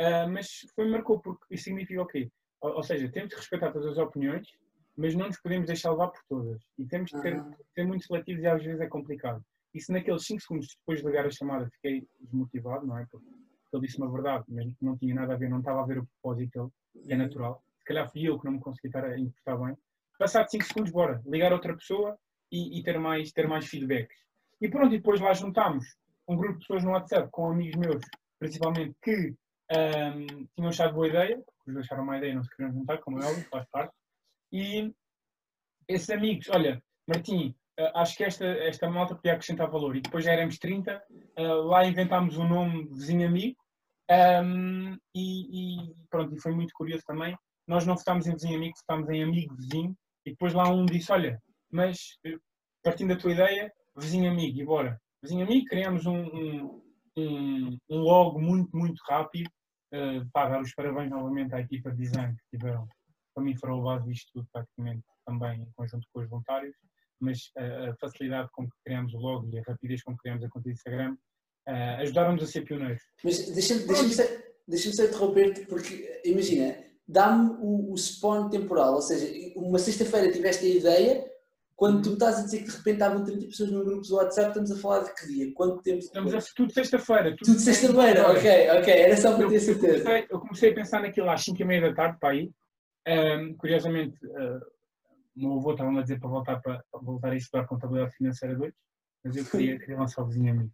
Speaker 3: uh, mas foi marcou porque isso significa o quê? Ou, ou, seja, temos de respeitar todas as opiniões, mas não nos podemos deixar levar por todas. E temos de ter, ser muito seletivos e às vezes é complicado. E se naqueles 5 segundos depois de ligar a chamada fiquei desmotivado, não é? Porque ele disse uma verdade, mas não tinha nada a ver, não estava a ver o propósito dele, que é natural. Se calhar fui eu que não me consegui estar a importar bem. Passado 5 segundos, bora, ligar outra pessoa e, e, ter, mais, ter mais feedbacks. E pronto, e depois lá juntámos um grupo de pessoas no WhatsApp com amigos meus, principalmente, que um, tinham achado boa ideia, porque os acharam uma ideia e não se queriam juntar, como é óbvio, faz parte. E esses amigos, olha, Martim, uh, acho que esta, esta malta podia acrescentar valor. E depois já éramos 30, uh, lá inventámos o um nome vizinho amigo, um, e, e, pronto, e foi muito curioso também. Nós não votámos em vizinho amigo, votámos em amigo vizinho, e depois lá um disse: Olha, mas eh, partindo da tua ideia, vizinho amigo, e bora. Vizinho amigo, criamos um, um, um, um logo muito, muito rápido. Uh, pá, dar os parabéns novamente à equipa de design que tiveram, para mim foram o base disto tudo praticamente também em conjunto com os voluntários, mas a facilidade com que criamos o logo e a rapidez com que criamos a conta de Instagram uh, ajudaram-nos a ser pioneiros.
Speaker 2: Mas deixa-me deixa deixa só interromper-te, porque imagina, dá-me o, o spawn temporal, ou seja, uma sexta-feira tiveste a ideia, quando tu estás a dizer que de repente estavam 30 pessoas no grupo do WhatsApp, estamos a falar de que dia? Quanto tempo?
Speaker 3: Estamos a tudo sexta-feira.
Speaker 2: Tudo, tudo sexta-feira, ok, ok, era só para ter certeza.
Speaker 3: Eu comecei a pensar naquilo às 5 e meia da tarde para aí. Um, curiosamente, uh, o meu avô estava-me a dizer para voltar, para, para, voltar a estudar contabilidade financeira 2, mas eu queria, queria lançar o vizinho a mim.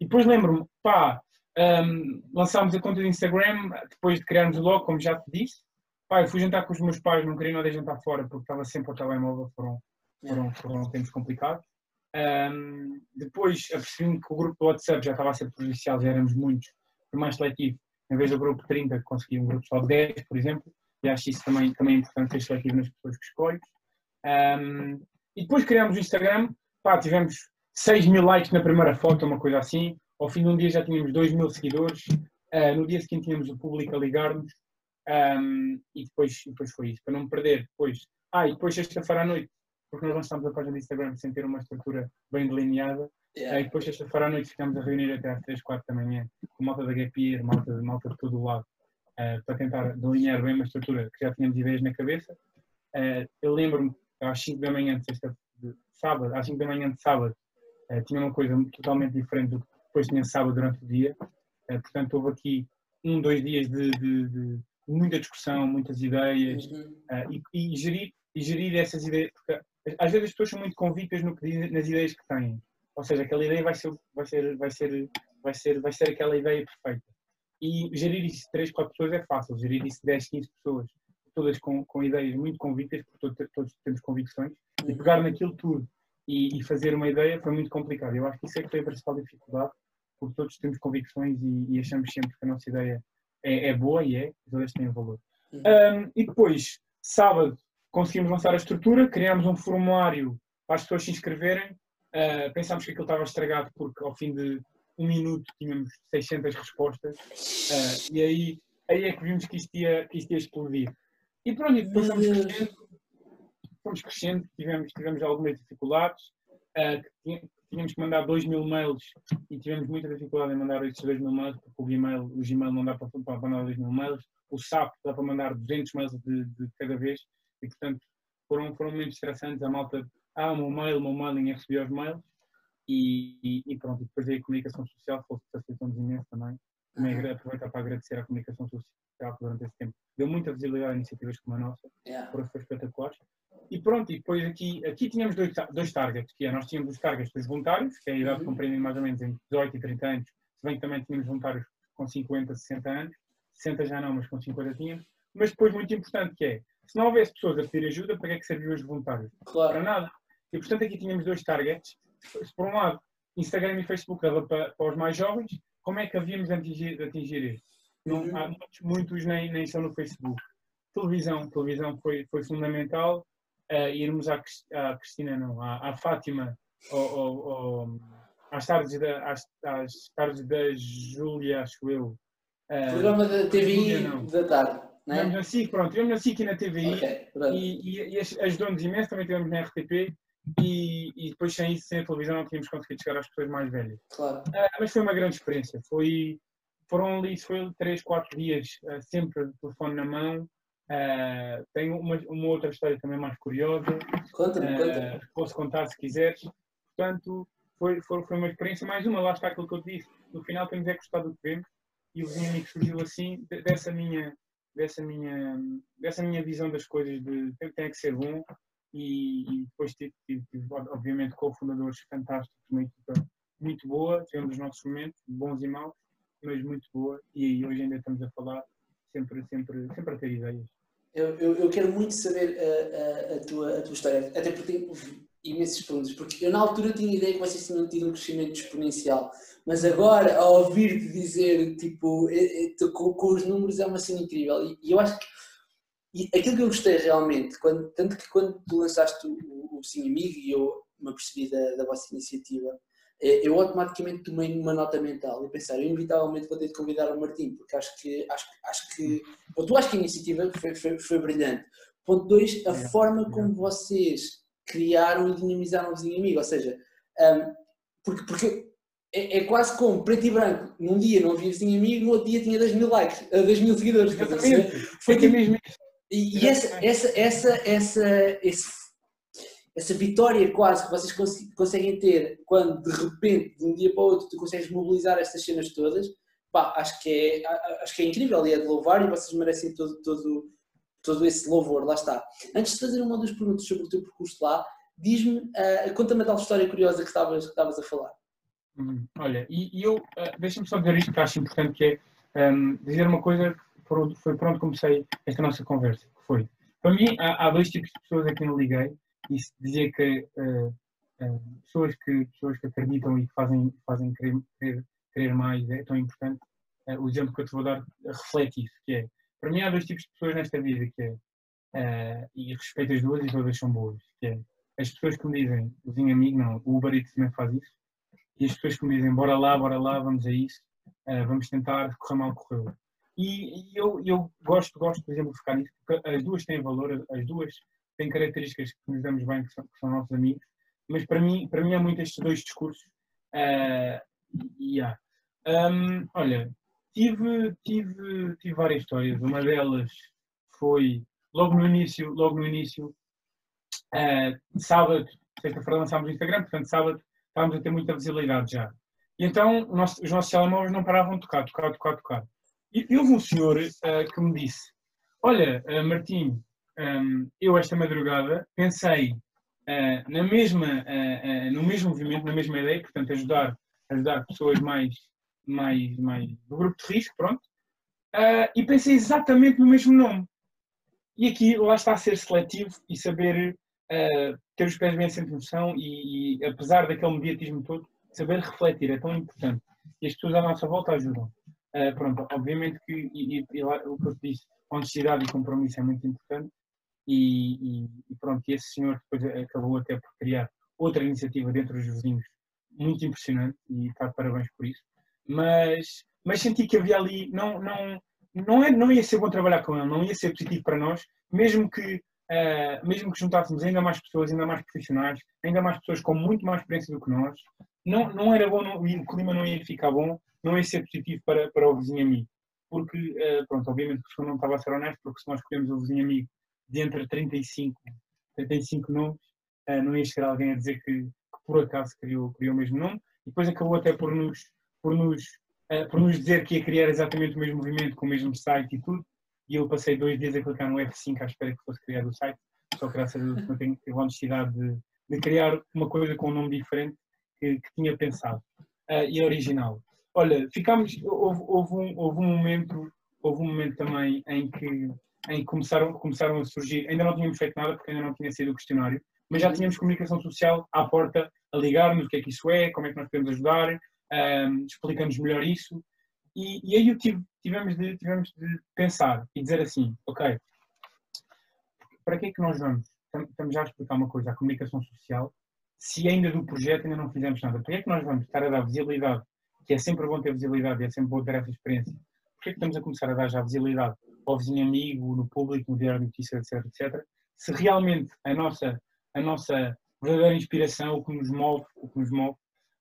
Speaker 3: E depois lembro-me, pá, um, lançámos a conta de Instagram, depois de criarmos o blog, como já te disse. Pá, eu fui jantar com os meus pais, não queria nada jantar fora porque estava sempre ao telemóvel, foram foram, foram tempos complicados. Um, depois apercebi-me que o grupo do WhatsApp já estava a ser prejudicial, já éramos muitos, foi mais seletivo. Em vez do grupo 30, consegui um grupo só de 10, por exemplo, e acho isso também, também é importante ser seletivo nas pessoas que escolhes. Um, e depois criámos o Instagram, pá, tivemos 6 mil likes na primeira foto, uma coisa assim. Ao fim de um dia já tínhamos 2 mil seguidores. Uh, no dia seguinte tínhamos o público a ligar-nos. Um, e depois, depois foi isso, para não me perder. Depois, ah, e depois sexta-feira à noite porque nós lançámos a página do Instagram sem ter uma estrutura bem delineada. Yeah. E depois, sexta-feira à noite, ficámos a reunir até às 3, 4 da manhã, com malta da Gapir, malta, malta de todo o lado, uh, para tentar delinear bem uma estrutura que já tínhamos ideias na cabeça. Uh, eu lembro-me, às 5 da manhã de, sexta, de sábado, às 5 da manhã de sábado, uh, tinha uma coisa totalmente diferente do que depois tinha sábado durante o dia. portanto, houve aqui um, dois dias de, de, de muita discussão, muitas ideias uhum. e, e, gerir, e gerir essas ideias, porque às vezes as pessoas são muito convictas no que dizem, nas ideias que têm. Ou seja, aquela ideia vai ser, vai ser, vai ser, vai ser, vai ser aquela ideia perfeita. E gerir isso 3, 4 pessoas é fácil, gerir isso 10, 15 pessoas, todas com, com ideias muito convictas, porque todos, todos temos convicções, e pegar naquilo tudo e, e, fazer uma ideia foi muito complicado. Eu acho que isso é que foi a principal dificuldade, porque todos temos convicções e, e achamos sempre que a nossa ideia é, é boa e é, todas têm valor. Um, uhum. e depois, sábado, conseguimos lançar a estrutura, criámos um formulário para as pessoas se inscreverem. Uh, pensámos que aquilo estava estragado porque ao fim de um minuto tínhamos 600 respostas uh, e aí, aí é que vimos que isto ia, que isto ia explodir. E pronto, e depois fomos crescendo, fomos crescendo tivemos, tivemos algumas dificuldades, uh, tínhamos que mandar 2 mil mails e tivemos muita dificuldade em mandar esses 2 mil mails porque o Gmail, o Gmail não dá para, para mandar 2 mil mails, o SAP dá para mandar 200 mails de, de cada vez E, portanto, foram, foram momentos estressantes. A malta, ah, o meu mail, o meu mailing, eu recebi os mails. E, e, e pronto, depois aí a comunicação social facilitou-nos imenso também. Também uhum. aproveitar para agradecer à comunicação social durante esse tempo. Deu muita visibilidade a iniciativas como a nossa, yeah. foram espetaculares. E pronto, e depois aqui, aqui tínhamos dois, dois targets, que é, nós tínhamos os targets dos voluntários, que é a idade uhum. compreendem mais ou menos entre 18 e 30 anos, se bem que também tínhamos voluntários com 50, 60 anos, 60 já não, mas com 50 tínhamos. Mas depois muito importante que é, se não houvesse pessoas a pedir ajuda, para que é que serviam os voluntários?
Speaker 2: Claro.
Speaker 3: Para nada. E portanto aqui tínhamos dois targets. Por um lado, Instagram e Facebook dava para, para os mais jovens, como é que havíamos de atingir, de atingir este? Não, uhum. há muitos, muitos nem, nem estão no Facebook. Televisão, televisão foi, foi fundamental. Uh, irmos à, à Cristina, não, à, à Fátima, ou, ou, ou, às, tardes da, às, às tardes da Júlia, acho eu.
Speaker 2: Uh, Programa da TVI da tarde.
Speaker 3: Tivemos na SIC, pronto, tivemos na SIC e na TVI okay, e, e, e ajudou-nos imenso, também tivemos na RTP e, e, depois sem isso, sem a televisão, não tínhamos conseguido chegar às pessoas mais velhas.
Speaker 2: Claro.
Speaker 3: Uh, mas foi uma grande experiência, foi, foram ali, foi 3, 4 dias, uh, sempre telefone na mão, uh, tenho uma, uma, outra história também mais curiosa,
Speaker 2: conta-me, conta
Speaker 3: posso contar se quiseres, portanto, foi, foi, foi uma experiência, mais uma, lá está aquilo que eu te disse, no final temos é gostado do que vemos, e o vizinho amigo surgiu assim, dessa minha dessa minha, dessa minha visão das coisas de tem, tem que ser bom e, e depois tive, tive, tive, obviamente fantásticos, uma equipa muito boa, tivemos os nossos momentos, bons e maus, mas muito boa e hoje ainda estamos a falar sempre, sempre, sempre a ter ideias.
Speaker 2: Eu, eu, eu quero muito saber a, a, a, tua, a tua história, até porque imensos pontos, porque eu na altura tinha ideia que vocês tinham tido um crescimento exponencial, mas agora, ao ouvir-te dizer, tipo, é, é, com, com, os números é uma cena incrível, e, e eu acho que e aquilo que eu gostei realmente, quando, tanto que quando tu lançaste o, o Sim Amigo e eu me apercebi da, da vossa iniciativa, é, eu automaticamente tomei uma nota mental e pensar, eu inevitavelmente vou ter de convidar o Martim, porque acho que, acho, acho que, ponto, acho que a iniciativa foi, foi, foi brilhante. Ponto 2, a é, forma como vocês criaram e dinamizaram o vizinho amigo. Ou seja, um, porque, porque é, é, quase como preto e branco. Num dia não havia vizinho amigo, no outro dia tinha 10 mil likes, 10 mil seguidores.
Speaker 3: Foi que mesmo
Speaker 2: E, e essa, essa, essa, essa, esse, essa vitória quase que vocês cons conseguem ter quando de repente, de um dia para o outro, tu consegues mobilizar estas cenas todas, pá, acho que é, acho que é incrível e é de louvar e vocês merecem todo, todo, todo esse louvor, lá está. Antes de fazer uma ou duas perguntas sobre o teu percurso lá, diz-me, uh, conta-me a tal história curiosa que estavas, que estavas a falar.
Speaker 3: Hum, olha, e, e eu, uh, deixa-me só dizer isto que acho importante, que é um, dizer uma coisa foi por onde comecei esta nossa conversa, que foi, para mim, há, há dois tipos de pessoas a quem eu liguei, e dizer que uh, uh, pessoas, que pessoas que acreditam e que fazem, fazem querer, querer, querer mais é tão importante, uh, o exemplo que eu te vou dar reflete isso, que é, para mim há dois tipos de pessoas nesta vida, que é, e respeito as duas e todas são boas, que é as pessoas que me dizem, vizinho amigo, não, o Uber Eats também faz isso, e as pessoas que me dizem, bora lá, bora lá, vamos a isso, vamos tentar, correr mal, correu. E, e, eu, eu gosto, gosto, por exemplo, de focar nisso, porque as duas têm valor, as duas têm características que nos damos bem, que são, que são nossos amigos, mas para mim, para mim há muito estes dois discursos. Uh, yeah. um, olha, Tive, tive, tive várias histórias. Uma delas foi logo no início, logo no início, uh, sábado, sexta-feira lançámos o Instagram, portanto sábado estávamos a ter muita visibilidade já. E então nosso, os nossos telemóveis não paravam de tocar, tocar, tocar, tocar. E, houve um senhor uh, que me disse, olha uh, Martim, um, eu esta madrugada pensei uh, na mesma, no mesmo movimento, na mesma ideia, portanto ajudar, ajudar pessoas mais mais, mais do grupo de risco, pronto, e pensei exatamente no mesmo nome. E aqui lá está a ser seletivo e saber ter os pés bem sem noção e, e, apesar daquele mediatismo todo, saber refletir é tão importante. E as pessoas à nossa volta ajudam. Uh, pronto, obviamente que, e, e, lá, o que eu te disse, honestidade e compromisso é muito importante. E, e, pronto, e esse senhor depois acabou até por criar outra iniciativa dentro dos vizinhos muito impressionante e está de parabéns por isso mas, mas senti que havia ali, não, não, não, é, não ia ser bom trabalhar com ele, não ia ser positivo para nós, mesmo que, uh, mesmo que juntássemos ainda mais pessoas, ainda mais profissionais, ainda mais pessoas com muito mais experiência do que nós, não, não era bom, não, o clima não ia ficar bom, não ia ser positivo para, para o vizinho amigo. Porque, uh, pronto, obviamente o não estava a ser honesto, porque se nós escolhemos o vizinho amigo de entre 35, 35 nomes, uh, não ia chegar alguém a dizer que, que, por acaso criou, criou o mesmo nome, e depois acabou até por nos, por nos, uh, por nos dizer que ia criar exatamente o mesmo movimento, com o mesmo site e tudo, e eu passei dois dias a clicar no F5 à espera que fosse criado o site, só que graças a Deus não tenho, a honestidade de, de, criar uma coisa com um nome diferente que, que tinha pensado, uh, e original. Olha, ficámos, houve, houve, um, houve um momento, houve um momento também em que em que começaram, começaram a surgir, ainda não tínhamos feito nada porque ainda não tinha sido o questionário, mas já tínhamos comunicação social à porta a ligar-nos o que é que isso é, como é que nós podemos ajudar, um, explicando-nos melhor isso. E, e aí tive, tivemos, de, tivemos de pensar e dizer assim, ok, para que é que nós vamos? Estamos já a explicar uma coisa, a comunicação social, se ainda do projeto ainda não fizemos nada. Para que é que nós vamos estar a dar visibilidade, que é sempre bom ter visibilidade é sempre bom ter essa experiência? Por que é que estamos a começar a dar já visibilidade ao vizinho amigo, no público, no diário de notícias, etc, etc, se realmente a nossa, a nossa verdadeira inspiração, o que nos move, o que nos move,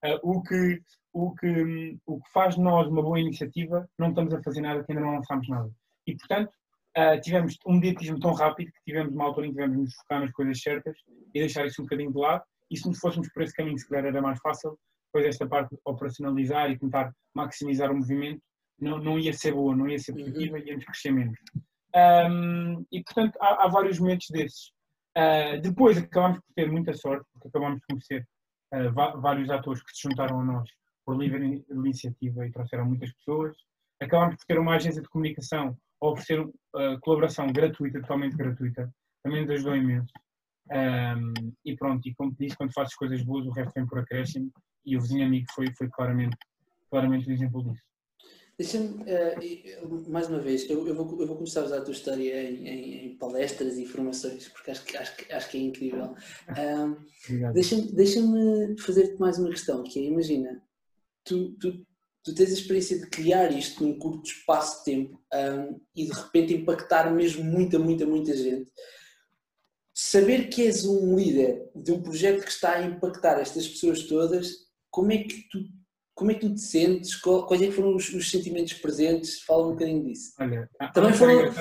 Speaker 3: uh, o, que, o, que, o que faz de nós uma boa iniciativa, não estamos a fazer nada que ainda não lançamos nada. E, portanto, uh, tivemos um mediatismo tão rápido que tivemos uma altura em que tivemos de nos focar nas coisas certas e deixar isso um bocadinho de lado. E se nos fôssemos por esse caminho, se calhar era mais fácil, depois esta parte de operacionalizar e tentar maximizar o movimento, não, não ia ser boa, não ia ser positiva, uhum. íamos crescer menos. Um, e portanto há, há, vários momentos desses. Uh, depois acabámos por ter muita sorte, porque acabámos de conhecer uh, vários atores que se juntaram a nós por livre iniciativa e trouxeram muitas pessoas. Acabámos por ter uma agência de comunicação a oferecer uh, colaboração gratuita, totalmente gratuita, também nos ajudou imenso. Um, e pronto, e como disse, quando fazes coisas boas, o resto vem por acréscimo, e o vizinho amigo foi, foi claramente, claramente um exemplo disso.
Speaker 2: Deixa-me, uh, mais uma vez, eu, eu, vou, eu vou começar a usar a tua história em, em, em palestras e formações, porque acho que, acho, acho que é incrível. Um, Deixa-me deixa fazer-te mais uma questão, que é, imagina, tu, tu, tu tens a experiência de criar isto num curto espaço de tempo um, e de repente impactar mesmo muita, muita, muita gente. Saber que és um líder de um projeto que está a impactar estas pessoas todas, como é que tu como é que tu te sentes? Quais é foram os, os, sentimentos presentes? Fala um bocadinho disso.
Speaker 3: Olha,
Speaker 2: também, foram,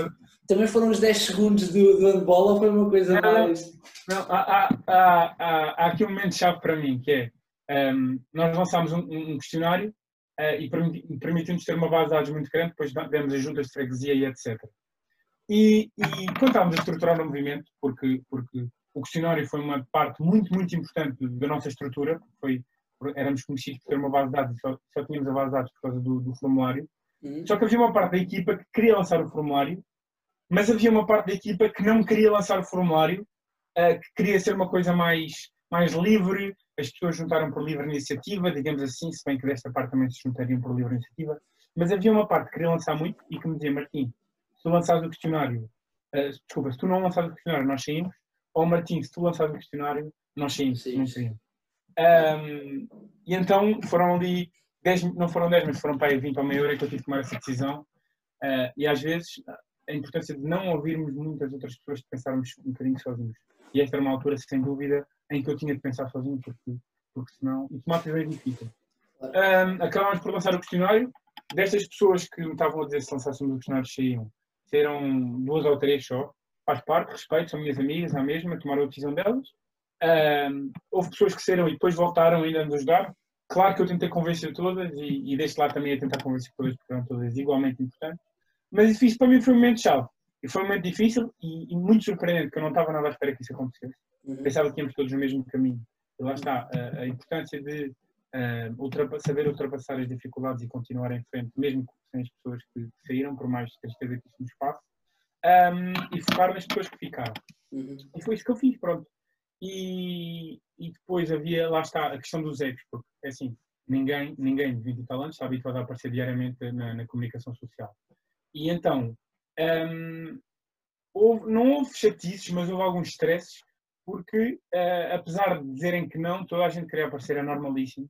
Speaker 2: também foram os 10 segundos do, do handball ou foi uma coisa
Speaker 3: não,
Speaker 2: mais.
Speaker 3: Não, há, há, há, há, aqui um momento chave para mim que é um, nós lançámos um, um questionário uh, e permitimos ter uma base de dados muito grande, depois demos as juntas de freguesia e etc. E, e quando estávamos a estruturar o movimento, porque, porque o questionário foi uma parte muito, muito importante da nossa estrutura, foi éramos conhecidos por ter uma base de dados, só, só tínhamos a base de dados por causa do, do formulário. Uhum. Só que havia uma parte da equipa que queria lançar o formulário, mas havia uma parte da equipa que não queria lançar o formulário, uh, que queria ser uma coisa mais, mais livre, as pessoas juntaram por livre iniciativa, digamos assim, se bem que desta parte também se juntariam por livre iniciativa, mas havia uma parte que queria lançar muito e que me dizia, Martim, se tu lançares o questionário, uh, desculpa, se tu não lançares o questionário, nós saímos, ou Martim, se tu lançares o questionário, nós saímos, Sim. não saímos. Um, e então foram ali, 10, não foram 10, mas foram para aí 20 ou meia hora que eu tive que tomar essa decisão. Uh, e às vezes a importância de não ouvirmos muitas outras pessoas, de pensarmos um bocadinho sozinhos. E esta era uma altura, sem dúvida, em que eu tinha de pensar sozinho, porque, porque senão. E tomar decisões difíceis. Um, acabámos por lançar o questionário. Destas pessoas que me estavam a dizer se lançássemos o questionário saíam, saíram duas ou três só. Faz parte, respeito, são minhas amigas, a mesma, tomaram a decisão delas. Um, houve pessoas que saíram e depois voltaram ainda a nos ajudar. Claro que eu tentei convencer todas e, e deixo lá também a tentar convencer todas, porque eram todas igualmente importantes. Mas isso para mim foi um momento chave. E foi um momento difícil e, e, muito surpreendente, porque eu não estava nada à espera que isso acontecesse. Uhum. Pensava que íamos todos no mesmo caminho. E lá está, a, a importância de ultrapa saber ultrapassar as dificuldades e continuar em frente, mesmo sem as pessoas que saíram, por mais tristeza que isso nos faça, um, e focar nas pessoas que ficaram. Uhum. E foi isso que eu fiz, pronto. E, e depois havia, lá está, a questão dos egos, porque é assim, ninguém, ninguém de 20 e tal anos está habituado a aparecer diariamente na, na comunicação social. E então, um, houve, não houve chatices, mas houve alguns stresses, porque uh, apesar de dizerem que não, toda a gente queria aparecer, é normalíssimo.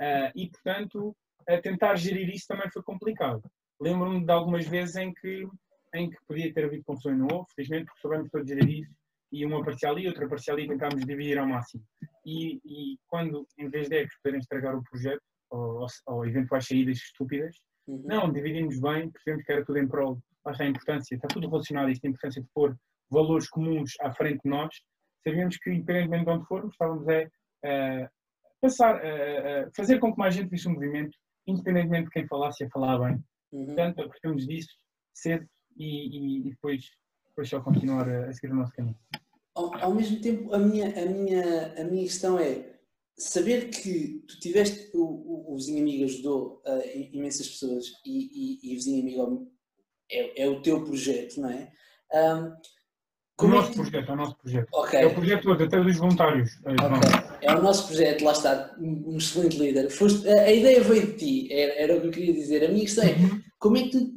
Speaker 3: Uh, e portanto, uh, tentar gerir isso também foi complicado. Lembro-me de algumas vezes em que, em que podia ter havido confusão e não houve, felizmente, porque soubemos todos gerir isso e uma aparecia ali, outra aparecia ali tentámos dividir ao máximo. E, e quando, em vez de egos poderem estragar o projeto, ou, ou eventuais saídas estúpidas, uhum. não, dividimos bem, percebemos que era tudo em prol, lá está a importância, está tudo relacionado, isto a importância de pôr valores comuns à frente de nós, sabíamos que, independentemente de onde formos, estávamos a, a passar, a, a, fazer com que mais gente visse o movimento, independentemente de quem falasse, a falar bem. Uhum. Portanto, apertamos disso cedo e, e, e, depois, depois só continuar a, seguir o nosso caminho.
Speaker 2: Ao, ao, mesmo tempo, a minha, a, minha, a minha questão é saber que tu tiveste o, o, o vizinho amigo ajudou uh, imensas pessoas e, e, e o vizinho amigo é, é, o teu projeto, não é? Um,
Speaker 3: o é nosso é projeto, é o nosso projeto. Okay. É o projeto todo, até dos voluntários.
Speaker 2: Eh, okay. É o nosso projeto, lá está, um excelente líder. Foste, a, a, ideia veio de ti, era, era, o que eu queria dizer. A minha questão é, uhum. como é que tu,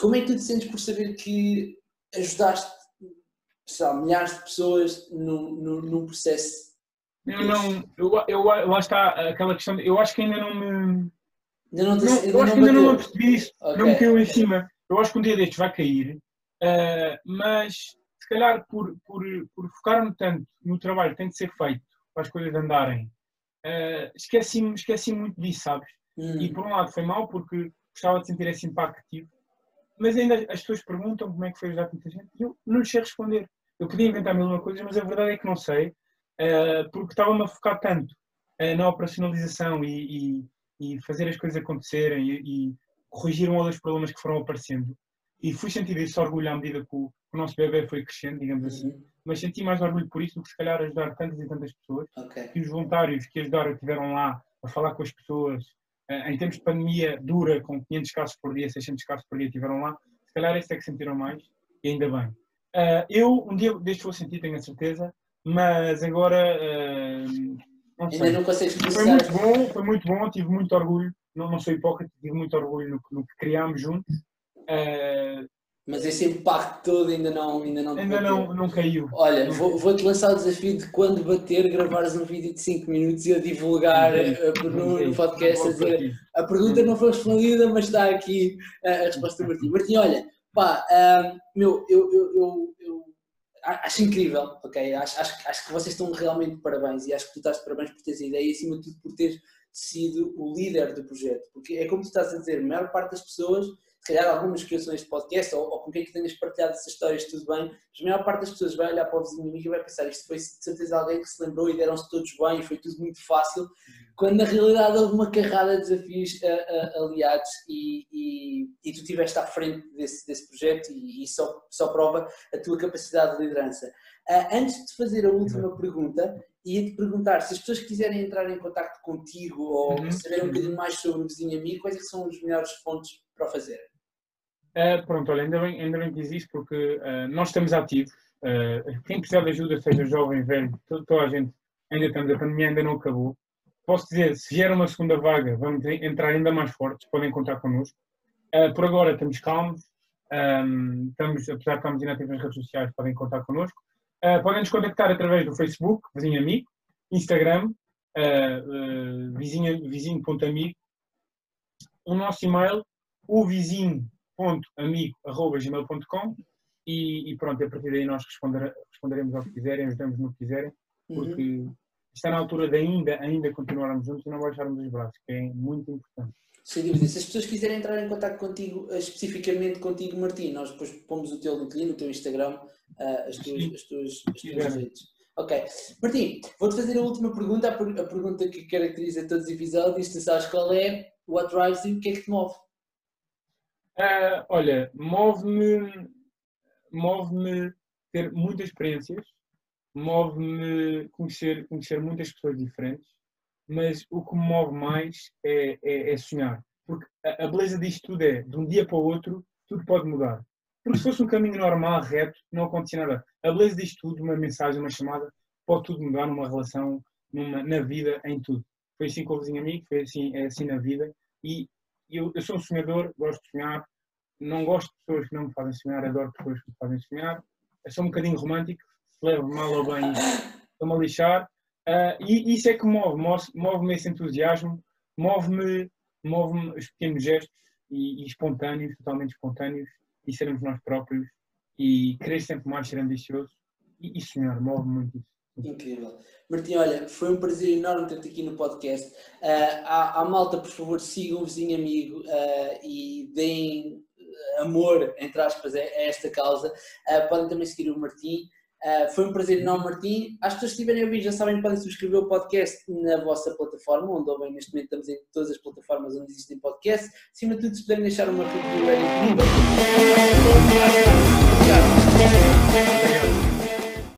Speaker 2: como é que tu te sentes por saber que ajudaste sabe, milhares de pessoas num, num, num processo?
Speaker 3: Eu não, eu, eu, lá está aquela questão, de, eu acho que ainda não me...
Speaker 2: Ainda não, te,
Speaker 3: não ainda eu acho que ainda não me percebi isso, okay. não me caiu em cima. Eu acho que um dia destes vai cair, uh, mas se calhar por, por, por focar-me tanto no trabalho que tem de ser feito para as coisas andarem, uh, esqueci-me esqueci muito disso, sabes? Hum. E por um lado foi mal porque gostava de sentir esse impacto ativo, mas ainda as pessoas perguntam como é que foi ajudar tanta gente e eu não lhes sei responder. Eu podia inventar mil uma coisas, mas a verdade é que não sei, uh, porque estava-me a focar tanto uh, na operacionalização e, e, e, fazer as coisas acontecerem e, e corrigir um ou dois problemas que foram aparecendo. E fui sentir esse orgulho à medida que o, o nosso bebê foi crescendo, digamos assim. Uhum. Mas senti mais orgulho por isso do que se calhar ajudar tantas e tantas pessoas. Okay. E os voluntários que ajudaram estiveram lá a falar com as pessoas. Uh, em tempos de pandemia dura, com 500 casos por dia, 600 casos por dia, estiveram lá. Se calhar esse é que sentiram mais. E ainda bem. Uh, eu um dia deste vou sentir, tenho a certeza. Mas agora. Uh,
Speaker 2: não ainda não consegues
Speaker 3: Foi muito bom, foi muito bom, tive muito orgulho. Não, não sou hipócrita, tive muito orgulho no, no que criámos juntos.
Speaker 2: Mas esse impacto todo ainda não ainda não
Speaker 3: ainda não, não caiu.
Speaker 2: Olha vou, vou lançar o desafio de quando bater gravares um vídeo de 5 minutos e a divulgar uh, no, no, podcast a dizer a pergunta não foi respondida mas está aqui a, a resposta do Martim. (laughs) Martim olha pá uh, meu eu, eu, eu, eu, acho incrível ok? Acho, acho, acho que vocês estão realmente de parabéns e acho que tu estás de parabéns por teres a ideia e acima de tudo por teres sido o líder do projeto porque é como tu estás a dizer a maior parte das pessoas se calhar algumas que ouçam este podcast ou, ou com quem que tenhas partilhado essas histórias, tudo bem, mas a maior parte das pessoas vai olhar para o vizinho amigo e vai pensar isto foi de certeza alguém que se lembrou e deram-se todos bem e foi tudo muito fácil, quando na realidade houve uma carrada de desafios uh, uh, aliados e, e, e, tu estiveste à frente desse, desse projeto e, e só, só prova a tua capacidade de liderança. Uh, antes de fazer a última pergunta, ia-te perguntar se as pessoas quiserem entrar em contato contigo ou uhum. saber um bocadinho mais sobre o vizinho amigo, quais é são os melhores pontos para fazer?
Speaker 3: Uh, pronto, olha, ainda bem, ainda bem que existe porque uh, nós estamos ativos. Uh, quem precisar de ajuda, seja jovem, velho, toda, a gente, ainda estamos, a pandemia ainda não acabou. Posso dizer, se vier uma segunda vaga, vamos entrar ainda mais fortes, podem contar connosco. por agora estamos calmos, um, estamos, apesar de estarmos inativos nas redes sociais, podem contar connosco. podem nos contactar através do Facebook, Vizinho Amigo, Instagram, uh, vizinho.amigo, vizinho o nosso e-mail, o e, e, pronto, a partir daí nós responder, responderemos ao que quiserem, ajudamos no que quiserem, porque uhum. está na altura de ainda, ainda continuarmos juntos e não baixarmos os braços, que é muito importante.
Speaker 2: Sem dúvida. Se as pessoas quiserem entrar em contato contigo, eh, especificamente contigo, Martim, nós depois pomos o teu LinkedIn, o teu Instagram, uh, as, tuas, as, tuas, as tuas redes. Ok. Martim, vou-te fazer a última pergunta, a, pergunta que caracteriza todos os episódios. Tu sabes qual é? What drives you? O que é que te move?
Speaker 3: Uh, olha, move-me move-me ter muitas experiências, move-me conhecer, conhecer muitas pessoas diferentes, mas o que me move mais é, é, é sonhar. Porque a, a, beleza disto tudo é, de um dia para o outro, tudo pode mudar. Porque se fosse um caminho normal, reto, não acontecia nada. A beleza disto tudo, uma mensagem, uma chamada, pode tudo mudar numa relação, numa, na vida, em tudo. Foi assim com o vizinho amigo, foi assim, é assim na vida. E eu, eu sou um sonhador, gosto de sonhar, não gosto de pessoas que não me fazem sonhar, adoro pessoas que me fazem sonhar. Eu sou um bocadinho romântico, se levo mal ou bem, estou-me a lixar. Uh, e isso é que move, move-me esse entusiasmo, move-me move os pequenos gestos e, e, espontâneos, totalmente espontâneos, e sermos nós próprios, e querer sempre mais ser ambicioso, e, e sonhar, move muito isso.
Speaker 2: Incrível. Martim, olha, foi um prazer enorme ter-te aqui no podcast. Uh, à, à, malta, por favor, sigam o vizinho amigo uh, e deem amor, entre aspas, a, a esta causa, uh, podem também seguir o Martim. Uh, foi um prazer enorme, Martim. As pessoas que estiverem a ouvir já sabem que podem subscrever o podcast na vossa plataforma, onde ouvem neste momento estamos em todas as plataformas onde existem podcasts. Acima de tudo, se puderem deixar uma review, é incrível.